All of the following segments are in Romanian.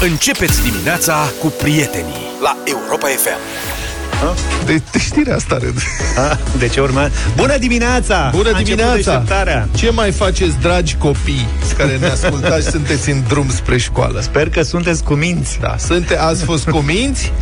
Începeți dimineața cu prietenii la Europa FM. De, de știrea asta râd. De ce urma? Bună dimineața! Bună A început dimineața! deșteptarea. Ce mai faceți, dragi copii care ne ascultați și sunteți în drum spre școală? Sper că sunteți cu minți. Da, sunte, ați fost cuminți?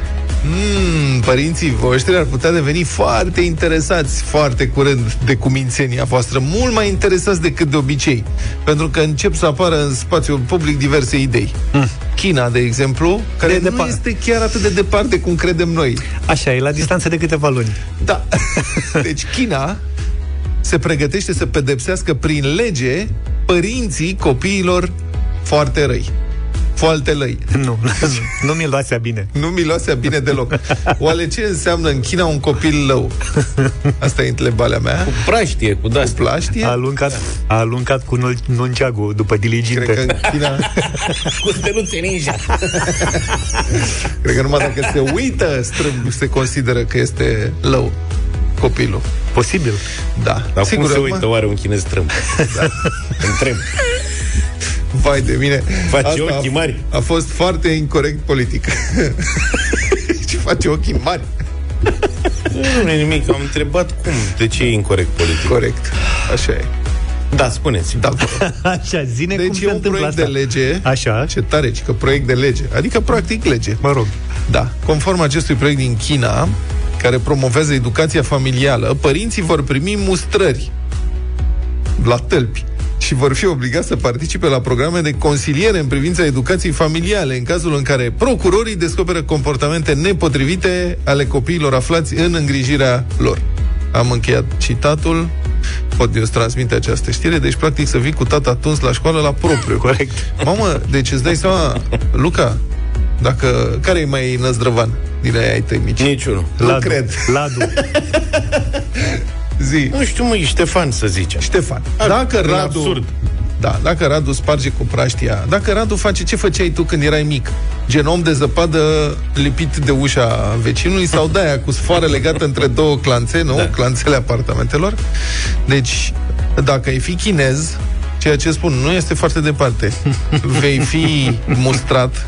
Mm, părinții voștri ar putea deveni foarte interesați foarte curând de cumințenia voastră, mult mai interesați decât de obicei, pentru că încep să apară în spațiul public diverse idei. Mm. China, de exemplu, care De de nu depar- este chiar atât de departe cum credem noi. Așa, e la distanță de câteva luni. Da. Deci China se pregătește să pedepsească prin lege părinții copiilor foarte răi. Foarte lăi. Nu, nu mi-l luați bine. Nu miloasea bine deloc. Oale ce înseamnă în China un copil lău? Asta e întrebarea mea. Praștie, cu Cu de-astea. plaștie? A aluncat, a aluncat cu nul- nunceagul după Cred că diliginte. în China, Cu steluțe ninja. cred că numai dacă se uită strâmb, se consideră că este lău copilul. Posibil. Da. Dar Sigur, cum se acum- uită oare un chinez trâmb? Da. Întreb. Vai de mine. Face Asta ochii a, mari. A fost foarte incorrect politic. Ce face ochii mari? Nu e nimic, am întrebat cum, de ce e incorrect politic. Corect. Așa e. Da, spuneți. Da, vă rog. Așa, zine cum Deci se e un întâmplă proiect asta. de lege. Așa. Ce tare, ci că proiect de lege. Adică, practic, lege. Mă rog. Da. Conform acestui proiect din China, care promovează educația familială, părinții vor primi mustrări la tălpi și vor fi obligați să participe la programe de consiliere în privința educației familiale, în cazul în care procurorii descoperă comportamente nepotrivite ale copiilor aflați în îngrijirea lor. Am încheiat citatul, pot eu să transmite această știre, deci practic să vii cu tata tuns la școală la propriu. Corect. Mamă, deci îți dai seama, Luca, dacă, care e mai năzdrăvan din aia ai tăi mici? Niciunul. Nu Ladu. cred. Ladu. Zi. Nu știu, măi, Ștefan să zicem. Ștefan, Ar- dacă un Radu... absurd. Da, dacă Radu sparge cu praștia, dacă Radu face ce făceai tu când erai mic, gen om de zăpadă lipit de ușa vecinului sau de aia cu sfoară legată între două clanțe, nu? Da. Clanțele apartamentelor. Deci, dacă ai fi chinez, ceea ce spun, nu este foarte departe, vei fi mustrat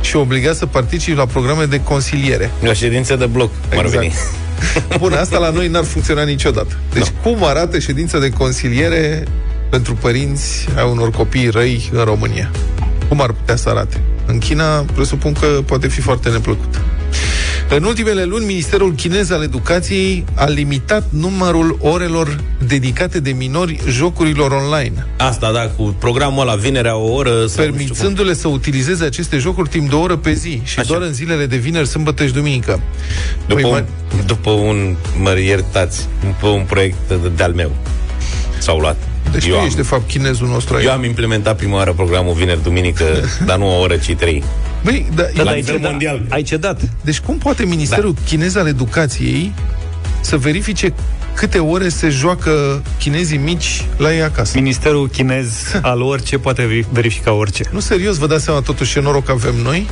și obligat să participi la programe de consiliere. La ședință de bloc, cum ar veni. Exact. Bun, asta la noi n-ar funcționa niciodată. Deci no. cum arată ședința de consiliere pentru părinți a unor copii răi în România? Cum ar putea să arate? În China, presupun că poate fi foarte neplăcut. În ultimele luni, Ministerul Chinez al Educației a limitat numărul orelor dedicate de minori jocurilor online, Asta, da, cu programul ăla, vinerea o oră sau nu știu cum. permițându-le să utilizeze aceste jocuri timp de o oră pe zi și Așa. doar în zilele de vineri, sâmbătă și duminică. După, Păi, un, după un, mă iertați, după un proiect de- de-al meu. S-au luat. Deci eu, tu am, ești, de fapt, chinezul nostru aici. eu am implementat prima oară programul vineri-duminică, dar nu o oră, ci trei. Băi, da, Da, la dar ai nivel cedat. mondial. Ai cedat. Deci cum poate Ministerul da. Chinez al Educației să verifice câte ore se joacă chinezii mici la ei acasă? Ministerul chinez al orice poate veri- verifica orice. Nu, serios, vă dați seama totuși ce noroc avem noi?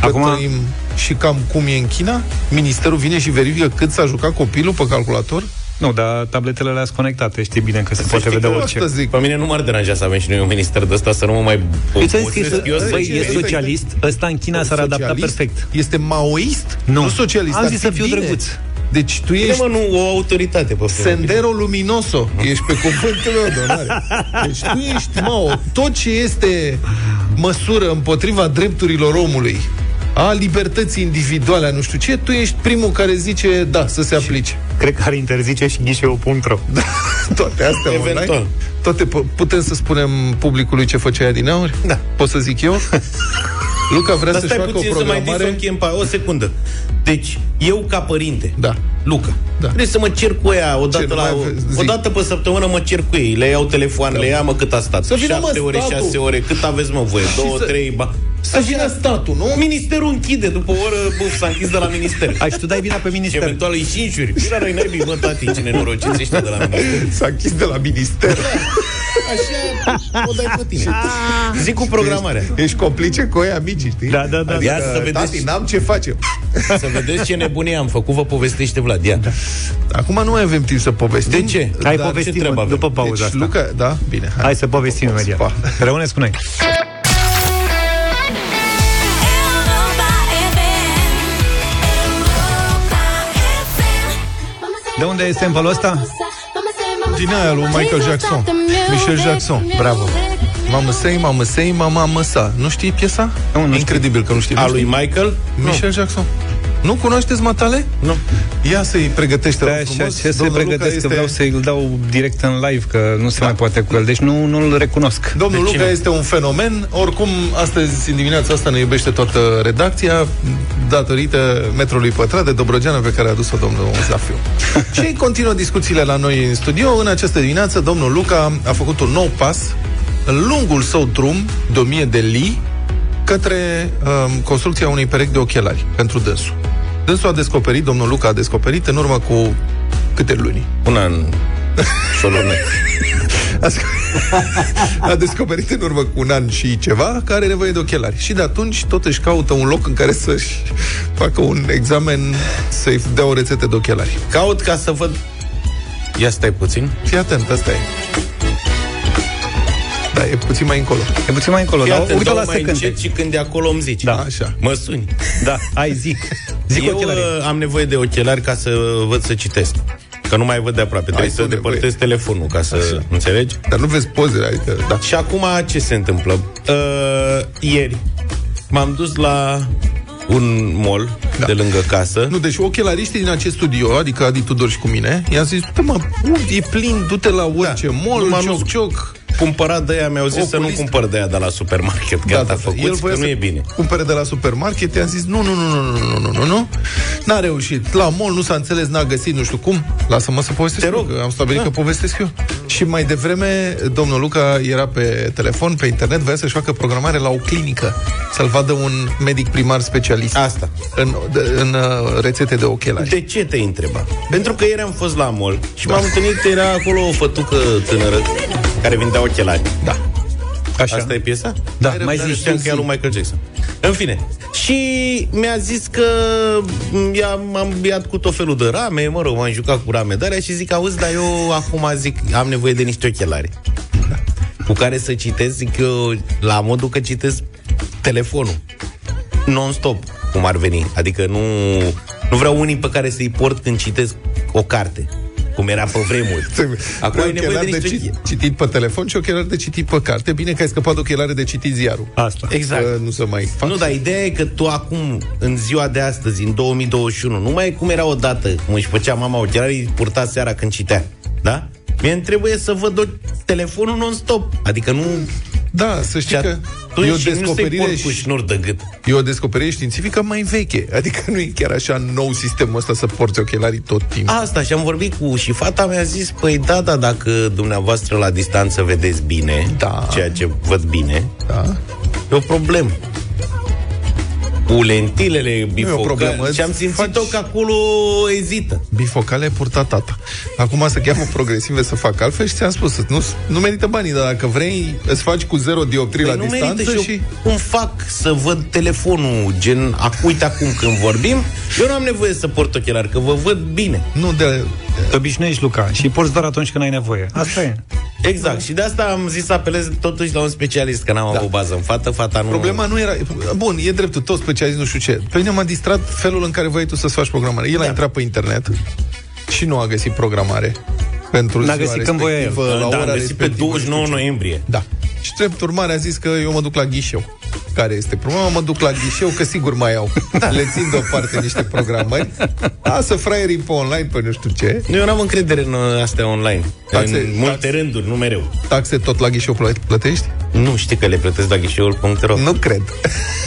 Că Acum- trăim și cam cum e în China? Ministerul vine și verifică cât s-a jucat copilul pe calculator? Nu, dar tabletele le sunt conectate, știi bine că se poate știi vedea că orice. Asta zic. Pe mine nu m-ar deranja să avem și noi un minister de ăsta, să nu mă mai Uite, ți-am zis că obosesc eu e, să băi, citesc. e socialist, ăsta în China s-ar adapta Socialist? perfect. Este maoist? Nu. nu socialist. Am ar zis fi să fiu bine. drăguț. Deci tu Bine, ești mă, nu, o autoritate pe film. Sendero luminoso. Ești pe cuvântul meu de onoare. Deci tu ești, mă, tot ce este măsură împotriva drepturilor omului, a libertății individuale, a nu știu ce, tu ești primul care zice da, să se aplice. Cred că ar interzice și ghișeu.ro. Toate astea Eventual. online. Toate, pu- putem să spunem publicului ce făcea ea din aur? Da. Pot să zic eu? Luca vrea Dar să-și stai facă o puțin să mai programare. difăm pa o secundă. Deci, eu ca părinte, Da. Luca, Da. da. trebuie să mă cer cu ea o Ce, dată, nu la, mai o, ave- zi. o dată pe săptămână mă cer cu ei. Le iau telefoanele, ia mă cât a stat. Să vină, mă, 7 ore, statul. 6 ore, cât aveți mă voie? 2, să- 3, ba. Să vină statul, nu? Ministerul închide, după o oră, buf, s-a închis de la minister. Ai și tu dai vina pe Și minister. eventual îi cinșuri. Dar noi naibii, mă, tati, ce nenorociți ăștia de la minister. S-a închis de la minister. Așa, o dai pe tine. Zic cu programarea. Ești complice cu ea mici, știi? Da, da, da. Ia să vedeți. Tati, n-am ce face. Să vedeți ce nebunie am făcut, vă povestește Vlad. Ia. Acum nu mai avem timp să povestim. De ce? Hai Dar ce povestim treabă avem? după pauza Deci, asta. Luca, da, bine. Hai să povestim imediat. Pa. Rămâneți cu noi. De unde e sample ăsta? Din aia lui Michael Jackson. Michel Jackson. Bravo. Mamă sei, mamă sei, mama măsa. Nu știi piesa? Nu, nu Incredibil că nu știi. A Nu lui știi? Michael? Michel Jackson. Nu cunoașteți matale? Nu. Ia să-i pregătește Da, rog așa, frumos. ce să Domnul Luca pregătesc, este... că vreau să-i dau direct în live, că nu se mai poate cu el. Deci nu, nu-l recunosc. Domnul De Luca cine? este un fenomen. Oricum, astăzi, în dimineața asta, ne iubește toată redacția datorită metrului pătrat de Dobrogeană pe care a adus-o domnul Zafiu. și continuă discuțiile la noi în studio. În această dimineață, domnul Luca a făcut un nou pas în lungul său drum de 1000 de lii către um, construcția unui perechi de ochelari pentru dânsul. Dânsul a descoperit, domnul Luca a descoperit în urmă cu câte luni. Un an și o lună. A, sc- a descoperit în urmă cu un an și ceva că are nevoie de ochelari. Și de atunci tot își caută un loc în care să-și facă un examen, să-i dea o rețetă de ochelari. Caut ca să văd... Ia stai puțin. Fii atent, asta e. Da, e puțin mai încolo. E puțin mai încolo, Fii dar atent, uite dau la mai secunde. încet și când de acolo îmi zici. Da. Așa. Mă suni. Da, ai zic. Zic Eu ochelari. uh, am nevoie de ochelari ca să văd să citesc. Că nu mai văd de aproape. Trebuie să tu nevoie. depărtez telefonul ca să... Așa. Înțelegi? Dar nu vezi pozele, adică, da. Și acum ce se întâmplă? Uh, ieri m-am dus la un mall Da. da. de lângă casă. Nu, deci ochelariștii din acest studio, adică Adi Tudor și cu mine, i-am zis, du mă, e plin, du-te la orice da. mall, Numai cioc, nu- cioc cumpărat de aia, mi-au zis Oculist. să nu cumpăr de aia de la supermarket. Gata, da, da, da. făcut, el că nu e bine. Cumpere de la supermarket, i-am zis nu, nu, nu, nu, nu, nu, nu, nu. N-a reușit. La mall nu s-a înțeles, n-a găsit, nu știu cum. Lasă-mă să povestesc. Te rog. Că am stabilit da. că povestesc eu. Și mai devreme, domnul Luca era pe telefon, pe internet, vrea să-și facă programare la o clinică, să-l vadă un medic primar specialist. Asta. În, în uh, rețete de ochelari. De ce te întreba? Pentru că ieri am fost la mall și da. m-am întâlnit, era acolo o fătucă tânără care vindea ochelari. Da. Așa. Asta e piesa? Da, Mai mai răbdare zici. Știam că e a lui Michael Jackson. În fine. Și mi-a zis că m, i-am, m-am biat cu tot felul de rame, mă rog, m-am jucat cu rame de alea și zic, auzi, dar eu acum zic, am nevoie de niște ochelari. Cu care să citesc, zic eu, la modul că citesc telefonul. Non-stop, cum ar veni. Adică nu, nu vreau unii pe care să-i port când citesc o carte. Cum era pe vremuri. Acum ai nevoie de Ochelari niște... ci- citit pe telefon și ochelari de citit pe carte. Bine că ai scăpat de ochelari de citit ziarul. Asta. Exact. Că nu să mai fac. Nu, dar ideea e că tu acum, în ziua de astăzi, în 2021, nu mai e cum era odată, cum își făcea mama ochelarii, îi purta seara când citea. Da? Mie îmi trebuie să văd o telefonul non-stop. Adică nu... Da, să știi că tu e o și nu se descoperire port cu și- șnur de gât. E o descoperire științifică mai veche. Adică nu e chiar așa nou sistemul ăsta să porți ochelarii tot timpul. Asta, și am vorbit cu... Și fata mi-a zis, păi da, da, dacă dumneavoastră la distanță vedeți bine, Da. ceea ce văd bine, Da? e o problemă. Cu lentilele problemă, bifocale. Și am îți simțit-o faci- că acolo ezită. Bifocale purta tata. Acum să cheamă progresive să fac altfel și ți-am spus, nu, nu merită banii, dar dacă vrei, îți faci cu zero dioptrii la Păi nu distanță merită și, și... eu cum fac să văd telefonul, gen, ac, uite acum când vorbim, eu nu am nevoie să port ochelari, că vă văd bine. Nu de... Te obișnuiești, Luca, și porți doar atunci când ai nevoie. Asta e. Exact, și de asta am zis să apelez totuși la un specialist, că n-am Da. avut bază în fată, fata nu... Problema nu era... Bun, e dreptul, tot specialist, nu știu ce. Pe mine m-a distrat felul în care voiai tu să-ți faci programare. El a intrat pe internet și nu a găsit programare pentru N-a ziua găsit când voia el. respectivă, la da, ora am găsit pe respectivă, 29 nu știu ce. noiembrie. Da. Și drept urmare a zis că eu mă duc la ghișeu. Care este problema? Mă duc la ghișeu, că sigur mai au. Da. Le țin deoparte niște programări. Lasă fraierii pe online, pe nu știu ce. Eu n-am încredere în uh, astea online. Taxe- în multe taxe- rânduri, nu mereu. Taxe tot la ghișeu plă- plătești? Nu știi că le plătesc la ghișeul.ro Nu cred.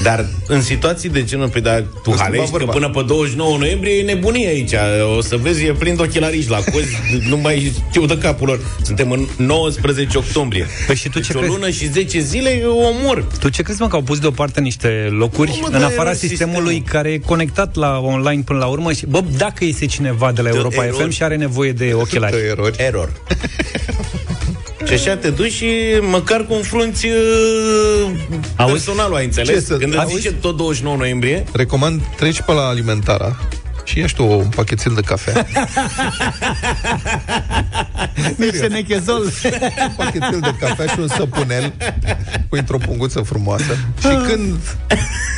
Dar în situații de genul, pe dar tu Îți halești schimba că vorba. până pe 29 noiembrie e nebunie aici. O să vezi, e plin de ochelariști la cozi, nu mai știu de capul lor. Suntem în 19 octombrie. Păi și tu deci ce o crezi? lună și 10 zile eu omor. Tu ce crezi, mă, că au pus deoparte niște locuri Nu, mă, în dar afara era sistemului sistemul. care e conectat la online până la urmă și, bă, dacă este cineva de la De Europa erori. FM și are nevoie de Că ochelari. erori. Error. și așa te duci și măcar confrunți uh, Auzi? personalul, ai Ce înțeles? să- Când îți auzi? zice tot 29 noiembrie, Recomand, treci pe la alimentara și ia tu un pachetel de cafea. Niște nechezol. un pachetel de cafea și un săpunel cu într-o punguță frumoasă. Și când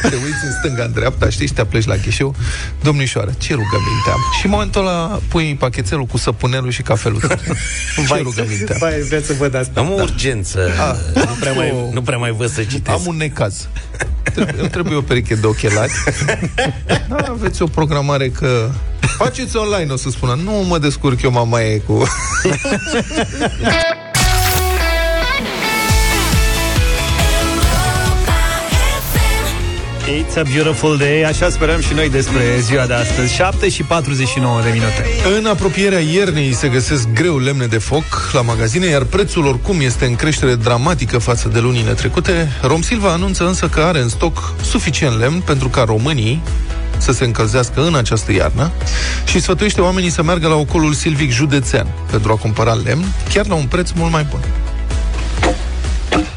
te uiți în stânga, în dreapta, știi, și te pleci la ghișeu. Domnișoară, ce rugăminte am? Și în momentul ăla pui pachetelul cu săpunelul și cafelul. ce rugăminte am? Vai, vreau să văd asta. Am o urgență. A, nu, prea mai, nu prea mai văd să citesc. Am un necaz. Îmi trebuie o pereche de ochelari. Da, aveți o programare că... Faceți online, o să spună. Nu mă descurc eu, mama e cu... It's a beautiful day, așa sperăm și noi despre ziua de astăzi 7 și 49 de minute În apropierea iernii se găsesc greu lemne de foc la magazine, iar prețul oricum este în creștere dramatică față de lunile trecute. Romsilva anunță însă că are în stoc suficient lemn pentru ca românii să se încălzească în această iarnă și sfătuiește oamenii să meargă la ocolul silvic județean pentru a cumpăra lemn, chiar la un preț mult mai bun.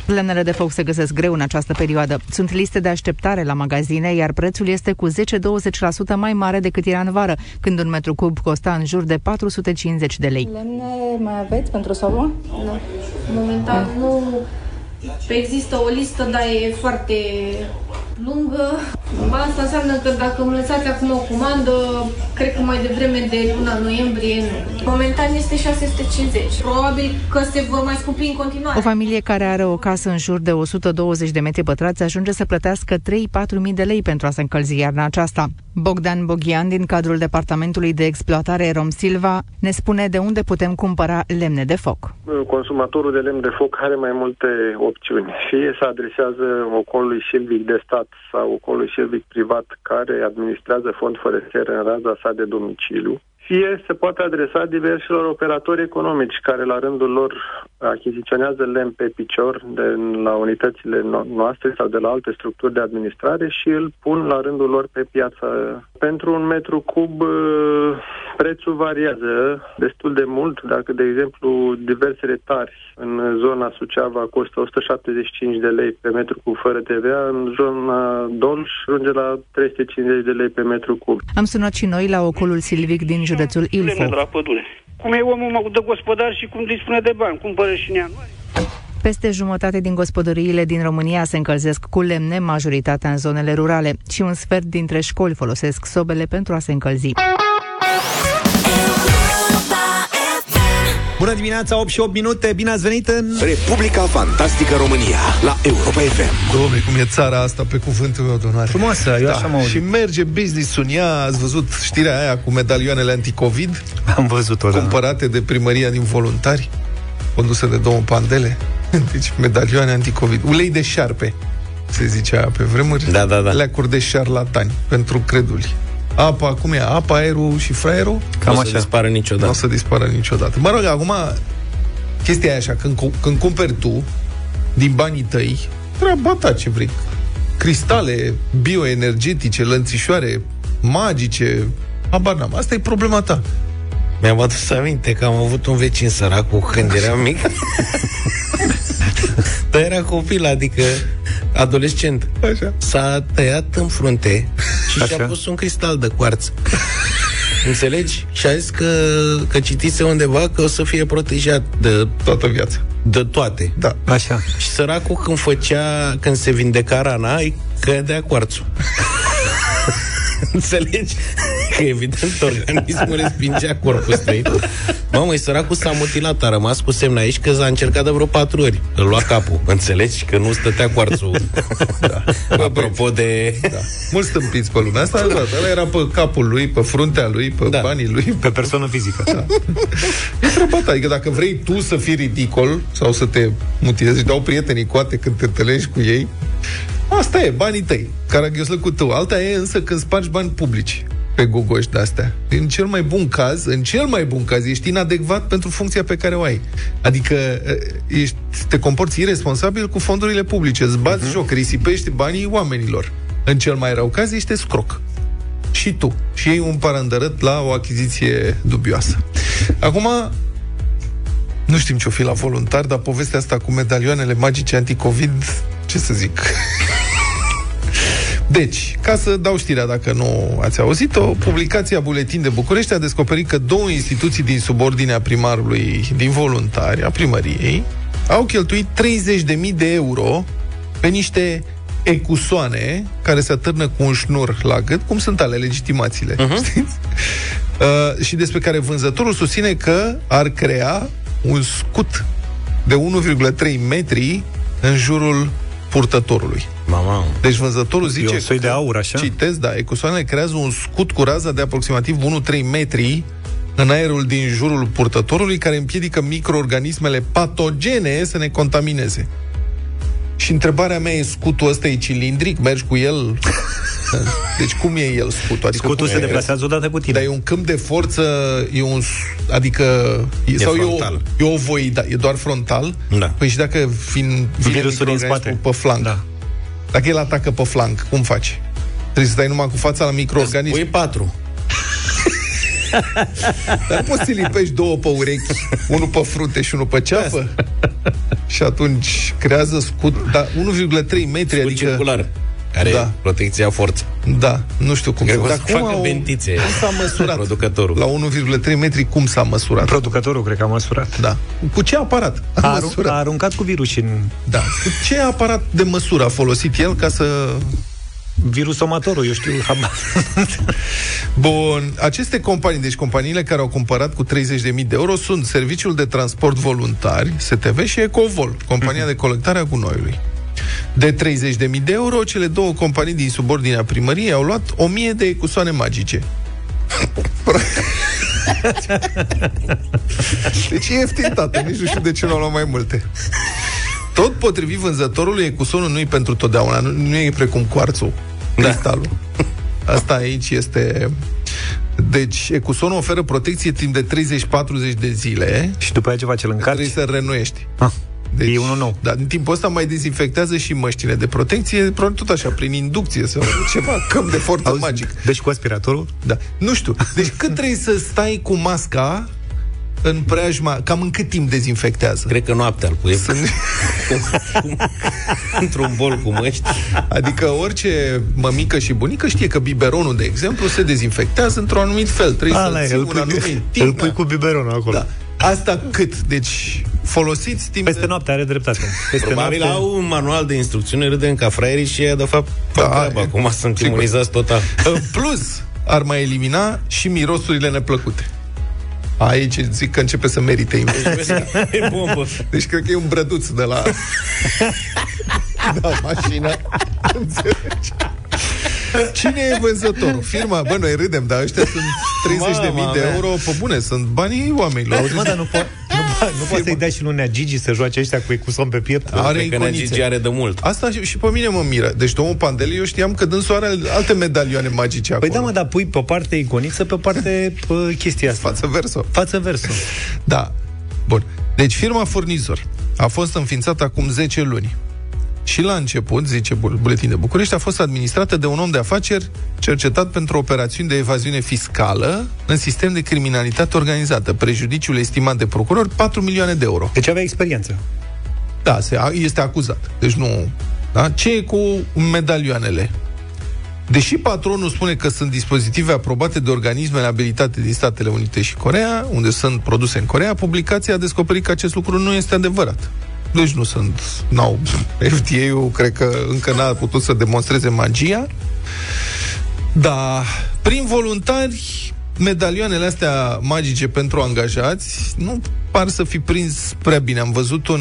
Lemnele de foc se găsesc greu în această perioadă. Sunt liste de așteptare la magazine, iar prețul este cu 10-20% mai mare decât era în vară, când un metru cub costa în jur de 450 de lei. Lemne mai aveți pentru sobă? Nu. Momentan nu există o listă, dar e foarte lungă. Asta înseamnă că dacă îmi lăsați acum o comandă, cred că mai devreme de luna noiembrie, nu. Momentan este 650. Probabil că se vor mai scumpi în continuare. O familie care are o casă în jur de 120 de metri pătrați ajunge să plătească 3-4 mii de lei pentru a se încălzi iarna aceasta. Bogdan Boghian, din cadrul Departamentului de Exploatare Rom Silva, ne spune de unde putem cumpăra lemne de foc. Consumatorul de lemn de foc are mai multe opțiuni. Fie se adresează ocolului silvic de stat sau ocolului silvic privat care administrează fond forestier în raza sa de domiciliu, fie se poate adresa diversilor operatori economici care la rândul lor achiziționează lemn pe picior de la unitățile noastre sau de la alte structuri de administrare și îl pun la rândul lor pe piață. Pentru un metru cub prețul variază destul de mult. Dacă, de exemplu, diverse retari în zona Suceava costă 175 de lei pe metru cub fără TVA, în zona Dolj ajunge la 350 de lei pe metru cub. Am sunat și noi la ocolul silvic din județul Ilfov. de la pădure. Cum e omul de gospodar și cum dispune de bani, cumpără și nea. Peste jumătate din gospodăriile din România se încălzesc cu lemne, majoritatea în zonele rurale, și un sfert dintre școli folosesc sobele pentru a se încălzi. Bună dimineața, 8 și 8 minute, bine ați venit în... Republica Fantastică România la Europa FM. Doamne, cum e țara asta pe cuvântul meu de onoare. Frumoasă, eu așa mă aud. Și merge business-ul în ea. Ați văzut știrea aia cu medalioanele anticovid? Am văzut-o, da. Cumpărate de primăria din voluntari, conduse de două pandele. Deci, medalioane anticovid. Ulei de șarpe, se zicea pe vremuri. Da, da, da. Leacuri de șarlatani pentru creduli. Apa, cum e? Apa, aerul și fraierul? Cam nu o să dispară niciodată. Nu o să dispară niciodată. Mă rog, acum, chestia e așa, când, când cumperi tu, din banii tăi, treaba ta ce vrei. Cristale bioenergetice, lănțișoare magice, habar n-am. Asta e problema ta. Mi-am adus aminte că am avut un vecin sărac cu când eram mic. Dar era copil, adică adolescent. Așa. S-a tăiat în frunte și Așa. și-a pus un cristal de cuarț. Înțelegi? Și a zis că, că citise undeva că o să fie protejat de toată viața. De toate. Da. Așa. Și săracul când făcea, când se vindeca rana, îi cădea cuarțul. Înțelegi? Că evident organismul respingea corpul străin. Mamă, săracul s-a mutilat, a rămas cu semn aici că s-a încercat de vreo patru ori. Îl lua capul. Înțelegi? Că nu stătea cuarțul. da. Apropo de... Da. Mulți stâmpiți pe lumea asta, da, ăla era pe capul lui, pe fruntea lui, pe da. banii lui. Pe persoană fizică. Da. E treaba ta. Adică dacă vrei tu să fii ridicol sau să te mutilezi, dau prietenii coate când te întâlnești cu ei, Asta e, banii tăi, cu tău. Alta e însă când spargi bani publici pe gogoși de-astea. În cel mai bun caz, în cel mai bun caz, ești inadecvat pentru funcția pe care o ai. Adică ești, te comporți irresponsabil cu fondurile publice, îți bați uh-huh. joc, risipești banii oamenilor. În cel mai rău caz, ești scroc. Și tu. Și ei un parandărăt la o achiziție dubioasă. Acum, nu știm ce-o fi la voluntar, dar povestea asta cu medalioanele magice anticovid, ce să zic... Deci, ca să dau știrea dacă nu ați auzit-o, publicația Buletin de București a descoperit că două instituții din subordinea primarului din voluntari, a primăriei, au cheltuit 30.000 de euro pe niște ecusoane care se atârnă cu un șnur la gât, cum sunt ale legitimațiile, uh-huh. știți? Uh, și despre care vânzătorul susține că ar crea un scut de 1,3 metri în jurul purtătorului. Mama. Deci vânzătorul zice E un soi de aur, așa? Citez, da, ecusoanele creează un scut cu raza de aproximativ 1,3 metri în aerul din jurul purtătorului care împiedică microorganismele patogene să ne contamineze. Și întrebarea mea e, scutul ăsta e cilindric? Mergi cu el? Deci cum e el scutul? Adică Scutul cum se e? deplasează odată cu tine. Dar e un câmp de forță, e un... Adică... E, sau frontal. E o, e o voida, e doar frontal? Da. Păi și dacă vin, vine Virusul din microorganismul spate. pe flanc, Da. Dacă el atacă pe flanc, cum faci? Trebuie să stai numai cu fața la microorganism. Pui patru. Dar poți să lipești două pe urechi, unul pe frunte și unul pe ceafă? și atunci creează scut, da, 1,3 metri, Scut adică... circular. Care Da. da. protecția forță. Da, nu știu cum Cred să... că o Dar să cum, facă au, ventițe. cum s-a măsurat? Producătorul. La 1,3 metri cum s-a măsurat? Producătorul, cred că a măsurat. Da. Cu ce aparat a, A, arun- măsurat? a aruncat cu virus în Da. Cu ce aparat de măsură a folosit el ca să... virusomatorul, eu știu, habar. Bun. Aceste companii, deci companiile care au cumpărat cu 30.000 de euro sunt Serviciul de Transport Voluntari, STV și Ecovol, compania de colectare a gunoiului. De 30.000 de euro, cele două companii din subordinea primăriei au luat 1000 de ecusoane magice. Deci e ieftin, tată, nici nu știu de ce nu au luat mai multe. Tot potrivit vânzătorului, ecusonul nu e pentru totdeauna, nu, nu e precum cuarțul, cristalul. Asta aici este... Deci, ecusonul oferă protecție timp de 30-40 de zile. și după aia ce face, îl încarci? Trebuie să renuiești. Ah, e unul nou. Dar în timpul ăsta mai dezinfectează și măștile de protecție, probabil tot așa, prin inducție sau ceva, câmp de forță Auzi, magic. Deci cu aspiratorul? Da. Nu știu. Deci cât trebuie să stai cu masca în preajma, cam în cât timp dezinfectează? Cred că noaptea îl pui Sunt... într-un bol cu măști. Adică orice mămică și bunică știe că biberonul, de exemplu, se dezinfectează într-un anumit fel. Trebuie Ala să e, ții îl un pui, anumit îl timp. pui cu biberonul acolo. Da. Asta cât? Deci folosiți timp Peste de... noapte are dreptate. Peste Probabil noapte... au un manual de instrucțiune, râdem ca fraierii și ea, de fapt, fac Da, treaba. e- Acum sunt sigur. imunizați total. În plus, ar mai elimina și mirosurile neplăcute. Aici zic că începe să merite investiția. e bombă. Deci cred că e un brăduț de la... da, mașina. Înțelegi? Cine e vânzătorul? Firma? Bă, noi râdem, dar ăștia sunt 30.000 de, Mama de mea. euro pe bune, sunt banii oamenilor. Auzi, mă, dar nu, po- nu, po- nu poate să-i dea și lui Nea Gigi să joace ăștia cu ecuson pe piept? Are Cred că Nea iconițe. Gigi are de mult. Asta și, și pe mine mă miră. Deci domnul Pandeli, eu știam că dânsul are alte medalioane magice Păi acolo. da, mă, dar pui pe o parte iconiță, pe o parte pă, chestia asta. Față verso. Față versul. Da. Bun. Deci firma furnizor a fost înființată acum 10 luni. Și la început, zice Bul- Buletin de București, a fost administrată de un om de afaceri cercetat pentru operațiuni de evaziune fiscală în sistem de criminalitate organizată. Prejudiciul estimat de procuror 4 milioane de euro. Deci avea experiență. Da, se, este acuzat. Deci nu... Da? Ce e cu medalioanele? Deși patronul spune că sunt dispozitive aprobate de organismele abilitate din Statele Unite și Corea, unde sunt produse în Corea, publicația a descoperit că acest lucru nu este adevărat. Deci nu sunt... N-au, FDA-ul cred că încă n-a putut să demonstreze magia. Da, prin voluntari, medalioanele astea magice pentru angajați nu par să fi prins prea bine. Am văzut un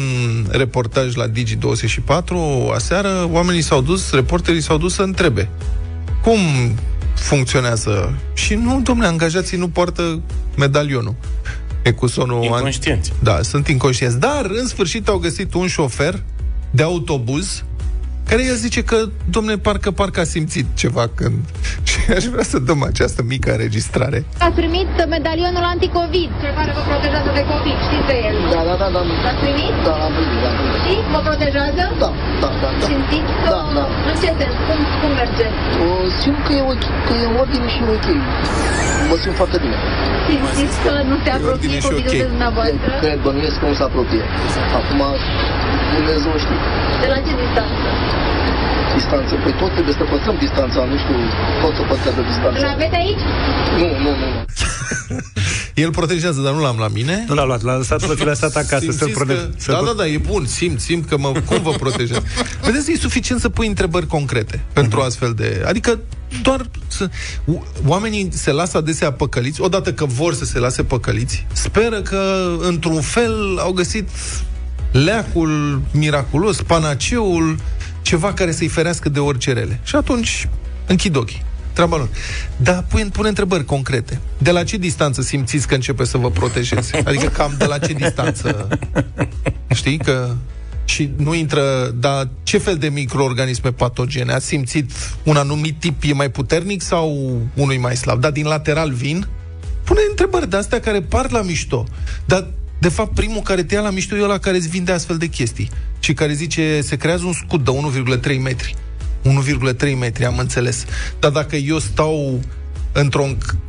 reportaj la Digi24 aseară, oamenii s-au dus, reporterii s-au dus să întrebe cum funcționează. Și nu, domnule, angajații nu poartă medalionul. Ecusonul Inconștienți. da, sunt inconștienți. Dar, în sfârșit, au găsit un șofer de autobuz care el zice că, domne, parcă, parcă a simțit ceva când... Și aș vrea să dăm această mică înregistrare. Ați primit medalionul anticovid, cel care vă protejează de COVID, știți de el, nu? Da, da, da, da. L-ați primit? Da, am primit, da. am primit. Și vă protejează? Da, da, da, da. Simțiți că... Da, da. În ce sens? Cum, cum merge? O, simt că e, ok, că e în ordine și e ok. Mă simt foarte bine. Simțiți că nu se apropie ordine și COVID-ul ok. de dumneavoastră? Cred, bănuiesc că nu se apropie. Acum, Dumnezeu știe. De la ce distanță? Distanță. Păi tot trebuie să păstrăm distanța, nu știu, tot să păstrează distanța. Îl aveți aici? Nu, nu, nu. nu. El protejează, dar nu l-am la mine. Nu l-a luat, l-a lăsat să fi lăsat acasă. Să-l Simțiți prote- că, să da, da, da, e bun, simt, simt că mă, cum vă protejează. Vedeți, e suficient să pui întrebări concrete pentru astfel de... Adică doar să... o- Oamenii se lasă adesea păcăliți, odată că vor să se lase păcăliți, speră că, într-un fel, au găsit leacul miraculos, panaceul, ceva care să-i ferească de orice rele. Și atunci închid ochii. Treaba lor. Dar pune, pune întrebări concrete. De la ce distanță simțiți că începe să vă protejeze? Adică cam de la ce distanță? Știi că și nu intră, dar ce fel de microorganisme patogene? Ați simțit un anumit tip e mai puternic sau unul e mai slab? Dar din lateral vin? Pune întrebări de astea care par la mișto. Dar, de fapt, primul care te ia la mișto e ăla care îți vinde astfel de chestii. Și care zice, se creează un scut de 1,3 metri. 1,3 metri, am înțeles. Dar dacă eu stau într-o,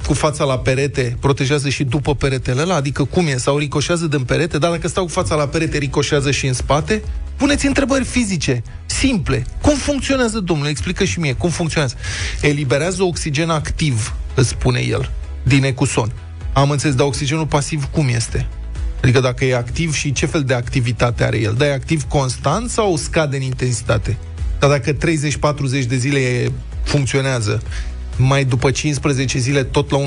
cu fața la perete, protejează și după peretele ăla? Adică cum e? Sau ricoșează din perete? Dar dacă stau cu fața la perete, ricoșează și în spate? Puneți întrebări fizice, simple. Cum funcționează, domnule? Explică și mie. Cum funcționează? Eliberează oxigen activ, îți spune el, din ecuson. Am înțeles, dar oxigenul pasiv cum este? Adică dacă e activ și ce fel de activitate are el? Dar e activ constant sau scade în intensitate? Dar dacă 30-40 de zile e- funcționează, mai după 15 zile tot la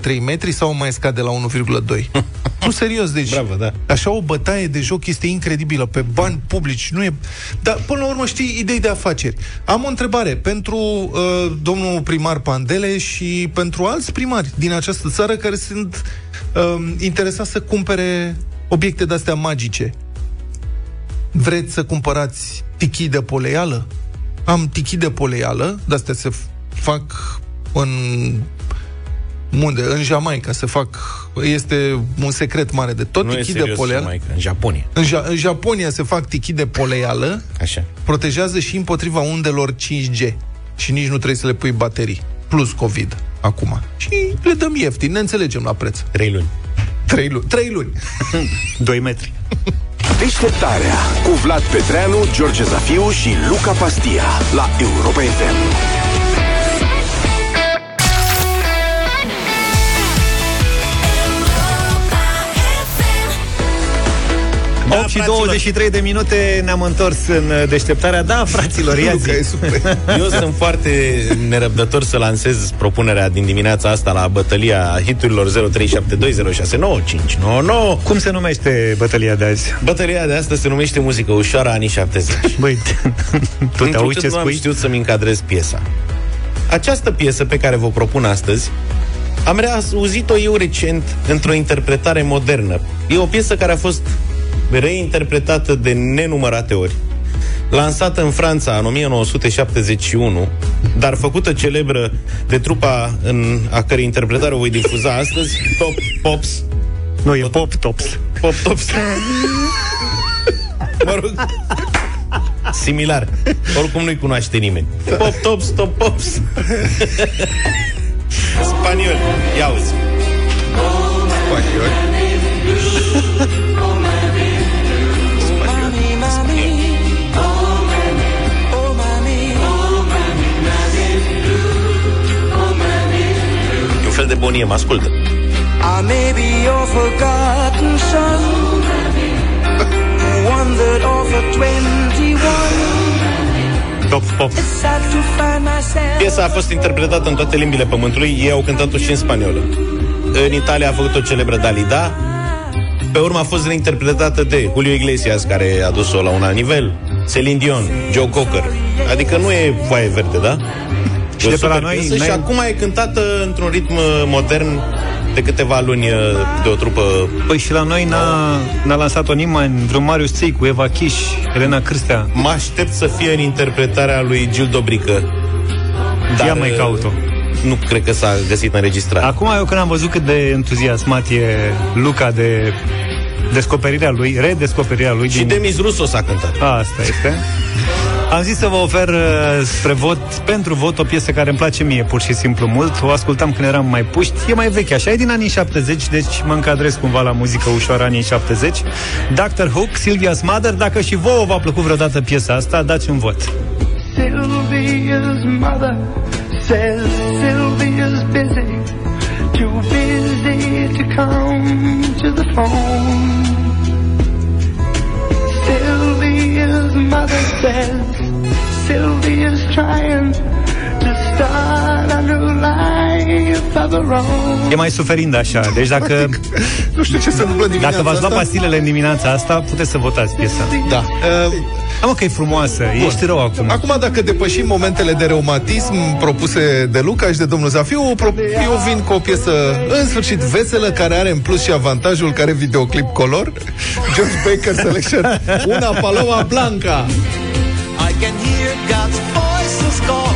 1,3 metri sau mai scade la 1,2? nu, serios, deci Bravo, da. așa o bătaie de joc este incredibilă, pe bani publici, nu e... Dar până la urmă știi idei de afaceri. Am o întrebare pentru uh, domnul primar Pandele și pentru alți primari din această țară care sunt uh, interesați să cumpere obiecte de-astea magice. Vreți să cumpărați tichii de poleială? Am tichii de poleială, de-astea se f- fac în unde? În Jamaica se fac este un secret mare de tot Nu e tichii de serios, poleială. Jamaica, în Japonia. În, ja- în Japonia se fac tichii de poleială, Așa. protejează și împotriva undelor 5G și nici nu trebuie să le pui baterii, plus COVID acum. Și le dăm ieftin, ne înțelegem la preț. Trei luni. Trei luni. Trei luni. 2 metri. Deșteptarea cu Vlad Petreanu, George Zafiu și Luca Pastia la Europa FM. 8 și fraților. 23 de minute ne-am întors în uh, deșteptarea. Da, fraților, ia zi. Luca e super. Eu sunt foarte nerăbdător să lansez propunerea din dimineața asta la bătălia hiturilor 0372069599. Cum se numește bătălia de azi? Bătălia de astăzi se numește Muzică Ușoară anii 70. Băi, tu te auzi Întrucât ce nu am spui? știut să-mi încadrez piesa. Această piesă pe care vă propun astăzi am reauzit-o eu recent într-o interpretare modernă. E o piesă care a fost reinterpretată de nenumărate ori. Lansată în Franța în 1971, dar făcută celebră de trupa în a cărei interpretare o voi difuza astăzi, Top Pops. Nu, e Pop Tops. Pop Tops. mă rog, similar. Oricum nu-i cunoaște nimeni. Pop Tops, Top Pops. Spaniol. Ia uzi. E de bonie, mă ascultă. I may be your forgotten son, one that offered 21. Top Pop. It's sad to find myself. Piesa a fost interpretată în toate limbile pământului, ei au cântat-o și în spaniolă. În Italia a făcut-o celebră Dalida, pe urmă a fost reinterpretată de Julio Iglesias, care a dus-o la un alt nivel, Celine Dion, Joe Cocker. Adică nu e foaie verde, da? Și E o de pe la super noi piesă n-ai- Și acum e cântată într-un ritm uh, modern de câteva luni uh, de o trupă Păi și la noi n-a, n-a lansat-o nimeni, vreun Marius Țicu, Eva Chiș, Elena Cârstea. Mă aștept să fie în interpretarea lui Gil Dobrică. Ia mai uh, caut-o. Nu cred că s-a găsit înregistrare. Acum eu când am văzut cât de entuziasmat e Luca de descoperirea lui, redescoperirea lui Și din... Demis Russo s-a cântat. Asta este. Am zis să vă ofer uh, spre vot, pentru vot, o piesă care îmi place mie pur și simplu mult. O ascultam când eram mai puști. E mai veche, așa, e din anii 70, deci mă încadrez cumva la muzică ușoară anii 70. Dr. Hook, Sylvia's Mother, dacă și vouă v-a plăcut vreodată piesa asta, dați un vot. Sylvia says Sylvia's busy, too busy to come to the phone. Sylvia's mother says Sylvia's trying to start a new life of her own. E mai suferind așa. Deci dacă... Nu știu ce se întâmplă dimineața Dacă v-ați luat asta. pastilele în dimineața asta, puteți să votați piesa. Da. Uh, Am că e frumoasă. Bun. Ești rău acum. Acum, dacă depășim momentele de reumatism propuse de Luca și de domnul Zafiu, pro- eu vin cu o piesă în sfârșit veselă, care are în plus și avantajul care videoclip color. George Baker Selection, una Paloma Blanca.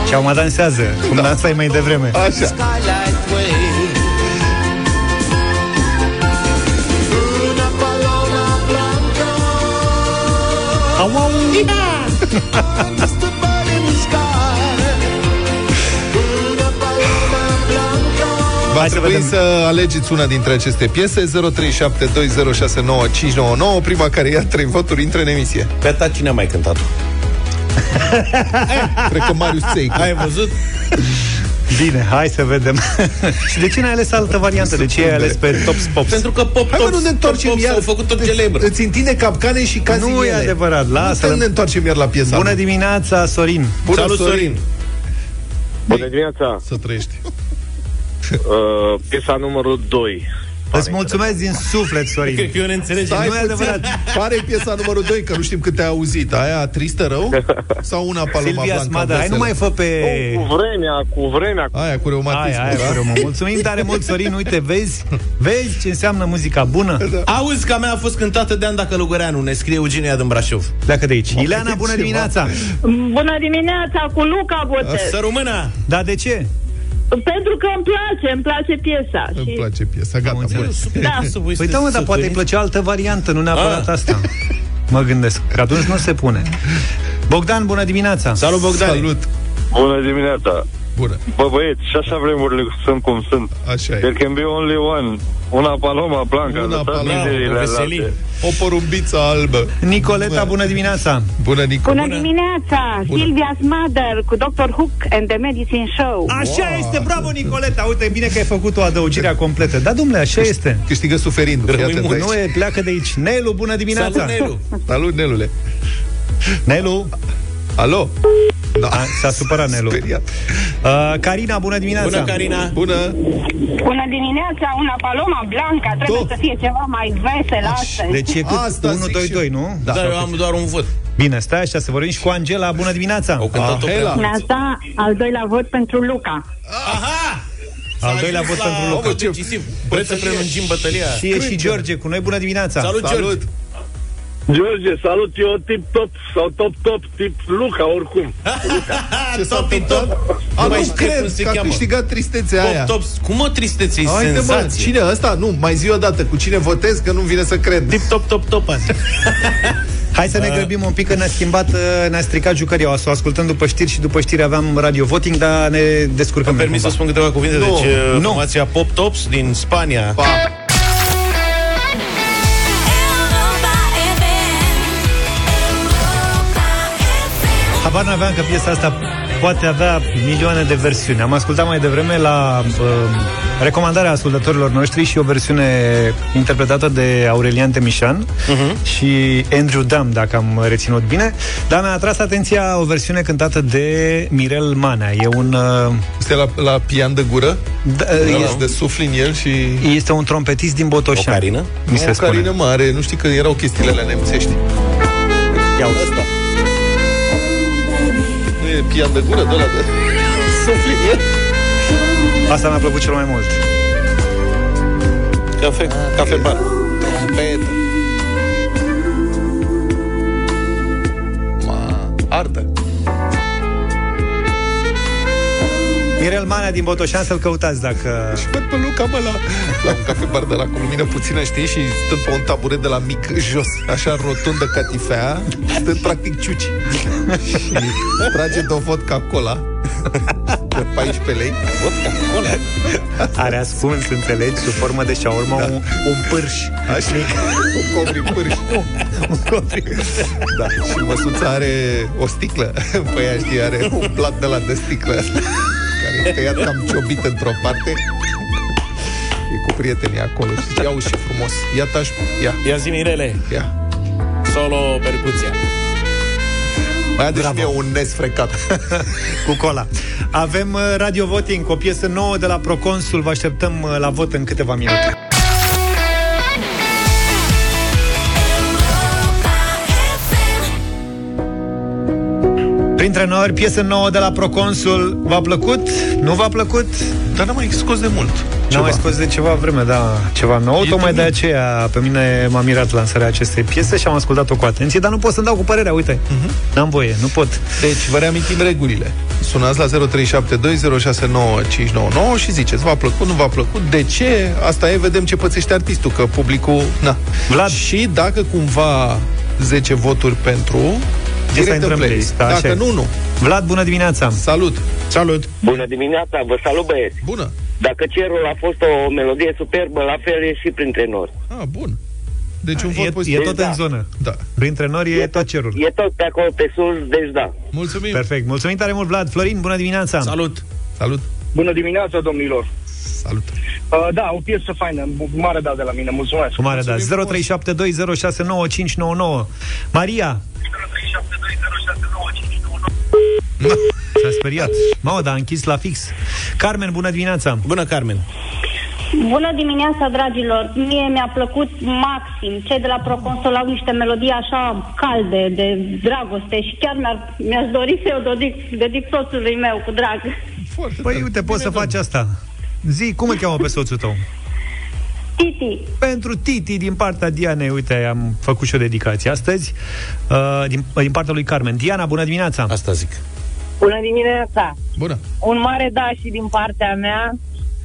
Și acum dansează, cum da. dansai mai devreme. Așa. Skylight way. Una paloma blanca. Au, au. I'm just a bird in the sky. Una paloma blanca. Va Hai să trebui vedem. să alegeți una dintre aceste piese 0372069599 Prima care ia trei voturi intră în emisie Pe ta cine a mai cântat-o? Cred că Marius Țeică Ai văzut? Bine, hai să vedem. și de ce n-ai ales altă variantă? De ce ai ales pe Tops Pops? Pentru că pop Hai mă, nu ne întoarcem pop iar au făcut tot celebră. Îți întinde capcane și cazi Nu e ele. adevărat, lasă Nu ne întoarcem iar la piesa Bună dimineața, Sorin. Bună, Salut, Sorin. Bună dimineața! Să trăiești Uh, piesa numărul 2. Îți mulțumesc din suflet, Sorin. Cred că eu ne înțelegem. Stai nu e puțin. adevărat. Care e piesa numărul 2? Că nu știm câte ai auzit. Aia tristă rău? Sau una Paloma Silvia Blanca? Smada, hai veselă? nu mai fă pe... Cu vremea, cu vremea. Aia cu reumatism. Aia, aia, da? mă mulțumim tare mult, Sorin. Uite, vezi? Vezi ce înseamnă muzica bună? Da. Auzi că a mea a fost cântată de Anda Călugăreanu, ne scrie Eugenia din Brașov. Pleacă de aici. Ileana, bună ceva. dimineața! Bună dimineața, cu Luca votez. Să rămână! Da, de ce? Pentru că îmi place, îmi place piesa. Îmi și... place piesa, gata, bun. Da. Păi da, mă, dar poate îi plăcea altă variantă, nu neapărat Ah. asta. Mă gândesc, că atunci nu se pune. Bogdan, bună dimineața! Salut, Bogdan! Salut! Bună dimineața! Bună, Bă, băieți, și așa vremurile sunt cum sunt. așa There e. can be only one. Una paloma blanca. Una lăsați paloma, mizerile veselii. alte. O porumbiță albă. Nicoleta, bună dimineața! Bună, Nico. Bună dimineața! Bună. Silvia's Mother cu Dr. Hook and the Medicine Show. Așa este, bravo Nicoleta! Uite, bine că ai făcut o adăugire completă. Da, domnule, așa este. Câștigă suferind. Fii Rămâi atent mult. aici. Nu e, pleacă de aici. Nelu, bună dimineața! Salut, Nelu! Salut, Nelule. Nelu, Alo? Da. A, s-a supărat Nelu. Speriat. Uh, Carina, bună dimineața! Bună, Carina! Bună. Bună dimineața, una paloma blanca, trebuie Tot. să fie ceva mai vesel astăzi. Deci e cu Asta 1, zic 2, și 2, eu. nu? Da, eu am doar un vot. Bine, stai așa, să vorbim și cu Angela. Bună dimineața! Au cântat-o Ah, prea Hela. mult. Asta, al doilea vot pentru Luca. Aha! Al S-a doilea ajuns vot la pentru Luca. vot decisiv. Vreți să prelungim bătălia? Și e și George cu noi. Bună dimineața! Salut, George! Salut. George, salut, eu tip top sau top top, tip Luca, oricum. Ce s-a Top, întâmplat? top. A, Nu mai nu știu cum cred se că a cheamă. câștigat tristețea aia. Top, top. Cum o tristețe, e Haide, mă, senzație. cine ăsta? Nu, mai zi o dată. Cu cine votez, că nu vine să cred. Tip top, top, top azi. Hai să ne grăbim un pic, că ne-a schimbat, uh, ne-a stricat jucăria. O să o ascultăm după știri și după știri aveam radio voting, dar ne descurcăm. Îmi permis să cumva. spun câteva cuvinte. Nu, Deci, nu. formația Pop Tops din Spania. Pa. Habar n-aveam că piesa asta poate avea milioane de versiuni. Am ascultat mai devreme la uh, recomandarea ascultătorilor noștri și o versiune interpretată de Aurelian Temișan uh-huh. și Andrew Dam, dacă am reținut bine. Dar mi-a atras atenția o versiune cântată de Mirel Manea. E un... Uh, Este la, la pian de gură? da, Ăla de sufli în el și... este un trompetist din Botoșani. Ocarină? Mi se o spune. carină mare, nu știi că erau chestiile alea nemțești. Ia uite. Asta. Nu e pian de gură de ăla de sufli în el? Asta mi-a plăcut cel mai mult. Cafe, cafe bar. Petă. Ma, artă. Mirel Manea din Botoșani să-l căutați dacă... Și văd pe Luca, mă, la, la un cafe bar de la cu lumină puțină, știi? Și stând pe un taburet de la mic jos, așa rotundă catifea, stând practic ciuci. și trage de o vodka cola de 14 lei. Vodka, cola. Are ascuns, înțelegi, sub formă de șaurma da. un, un pârș. Așa, un covri pârș. un copil. Da, și măsuța are o sticlă. Păi ea știi, are un plat de la de sticlă. Care e tăiat cam ciobit într-o parte. E cu prietenii acolo și iau și frumos. Ia taș, ia. Ia zi, Mirele. Ia. Solo percuția. Mai ade și mie un nes frecat. cu cola. Avem uh, Radio Voting cu o piesă nouă de la Proconsul. Vă așteptăm uh, la vot în câteva minute. Printre noi, piesă nouă de la Proconsul. V-a plăcut? Nu v-a plăcut? Dar n-am mai scos de mult. N-am mai scos de ceva vreme, da, ceva nou. E Tocmai de aceea pe mine m-a mirat lansarea acestei piese și am ascultat-o cu atenție, dar nu pot să-mi dau cu părerea, uite. Uh-huh. N-am voie, nu pot. Deci, vă reamintim regulile. Sunați la 0372069599 și ziceți, v-a plăcut, nu v-a plăcut, de ce? Asta e, vedem ce pățește artistul, că publicul, na. Vlad. Și dacă cumva 10 voturi pentru, Direct direct în în playlist. playlist, așa Dacă e. nu, nu. Vlad, bună dimineața! Salut! Salut! Bună dimineața, vă salut băieți! Bună! Dacă cerul a fost o melodie superbă, la fel e și printre nori. Ah, bun. Deci un E, vot e pozitiv. tot în zonă. Da. Printre nori e tot cerul. E tot pe acolo, pe sus, deci da. Mulțumim! Perfect. Mulțumim tare mult, Vlad. Florin, bună dimineața! Salut! Salut! Bună dimineața, domnilor! Salut! Uh, da, o piesă faină, mare da de la mine, mulțumesc! Cu mare da. 0372069599. Maria! S-a speriat. Mamă, dar a închis la fix. Carmen, bună dimineața! Bună, Carmen! Bună dimineața, dragilor! Mie mi-a plăcut maxim. Cei de la Proconsol au niște melodii așa calde, de dragoste și chiar mi-ar, mi-aș dori să o dedic, dedic soțului meu cu drag. Foarte Păi tare. uite, poți să faci asta. Zi, cum îl cheamă pe soțul tău? Titi, Pentru Titi, din partea Dianei, uite, am făcut și o dedicație astăzi, uh, din, din partea lui Carmen. Diana, bună dimineața! Asta zic. Bună dimineața! Bună! Un mare da și din partea mea.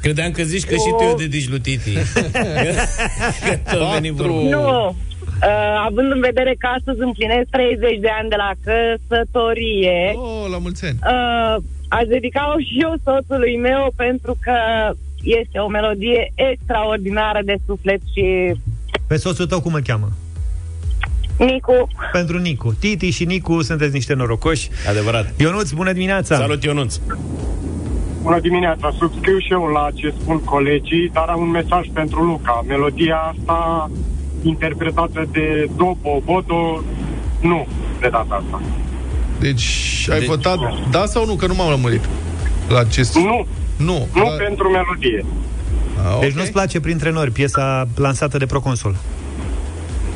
Credeam că zici că și tu e dedici lui Titi. că tot veni vorba. Nu! Uh, având în vedere că astăzi împlinesc 30 de ani de la căsătorie, Oh, la mulți ani! uh, aș dedica-o și eu soțului meu pentru că este o melodie extraordinară de suflet și Pe soțul tău cum îl cheamă? Nicu, Pentru Nicu. Titi și Nicu sunteți niște norocoși. Adevărat. Ionuț, bună dimineața! Salut, Ionuț! Bună dimineața, subscriu și eu la ce spun colegii, dar am un mesaj pentru Luca. Melodia asta interpretată de Dobo, Bodo, nu de data asta. Deci, ai Deci- votat da sau nu? Că nu m-am lămurit. La acest... Nu, Nu. nu la... pentru melodie. A, Deci ok. nu-ți place printre nori piesa lansată de Proconsul?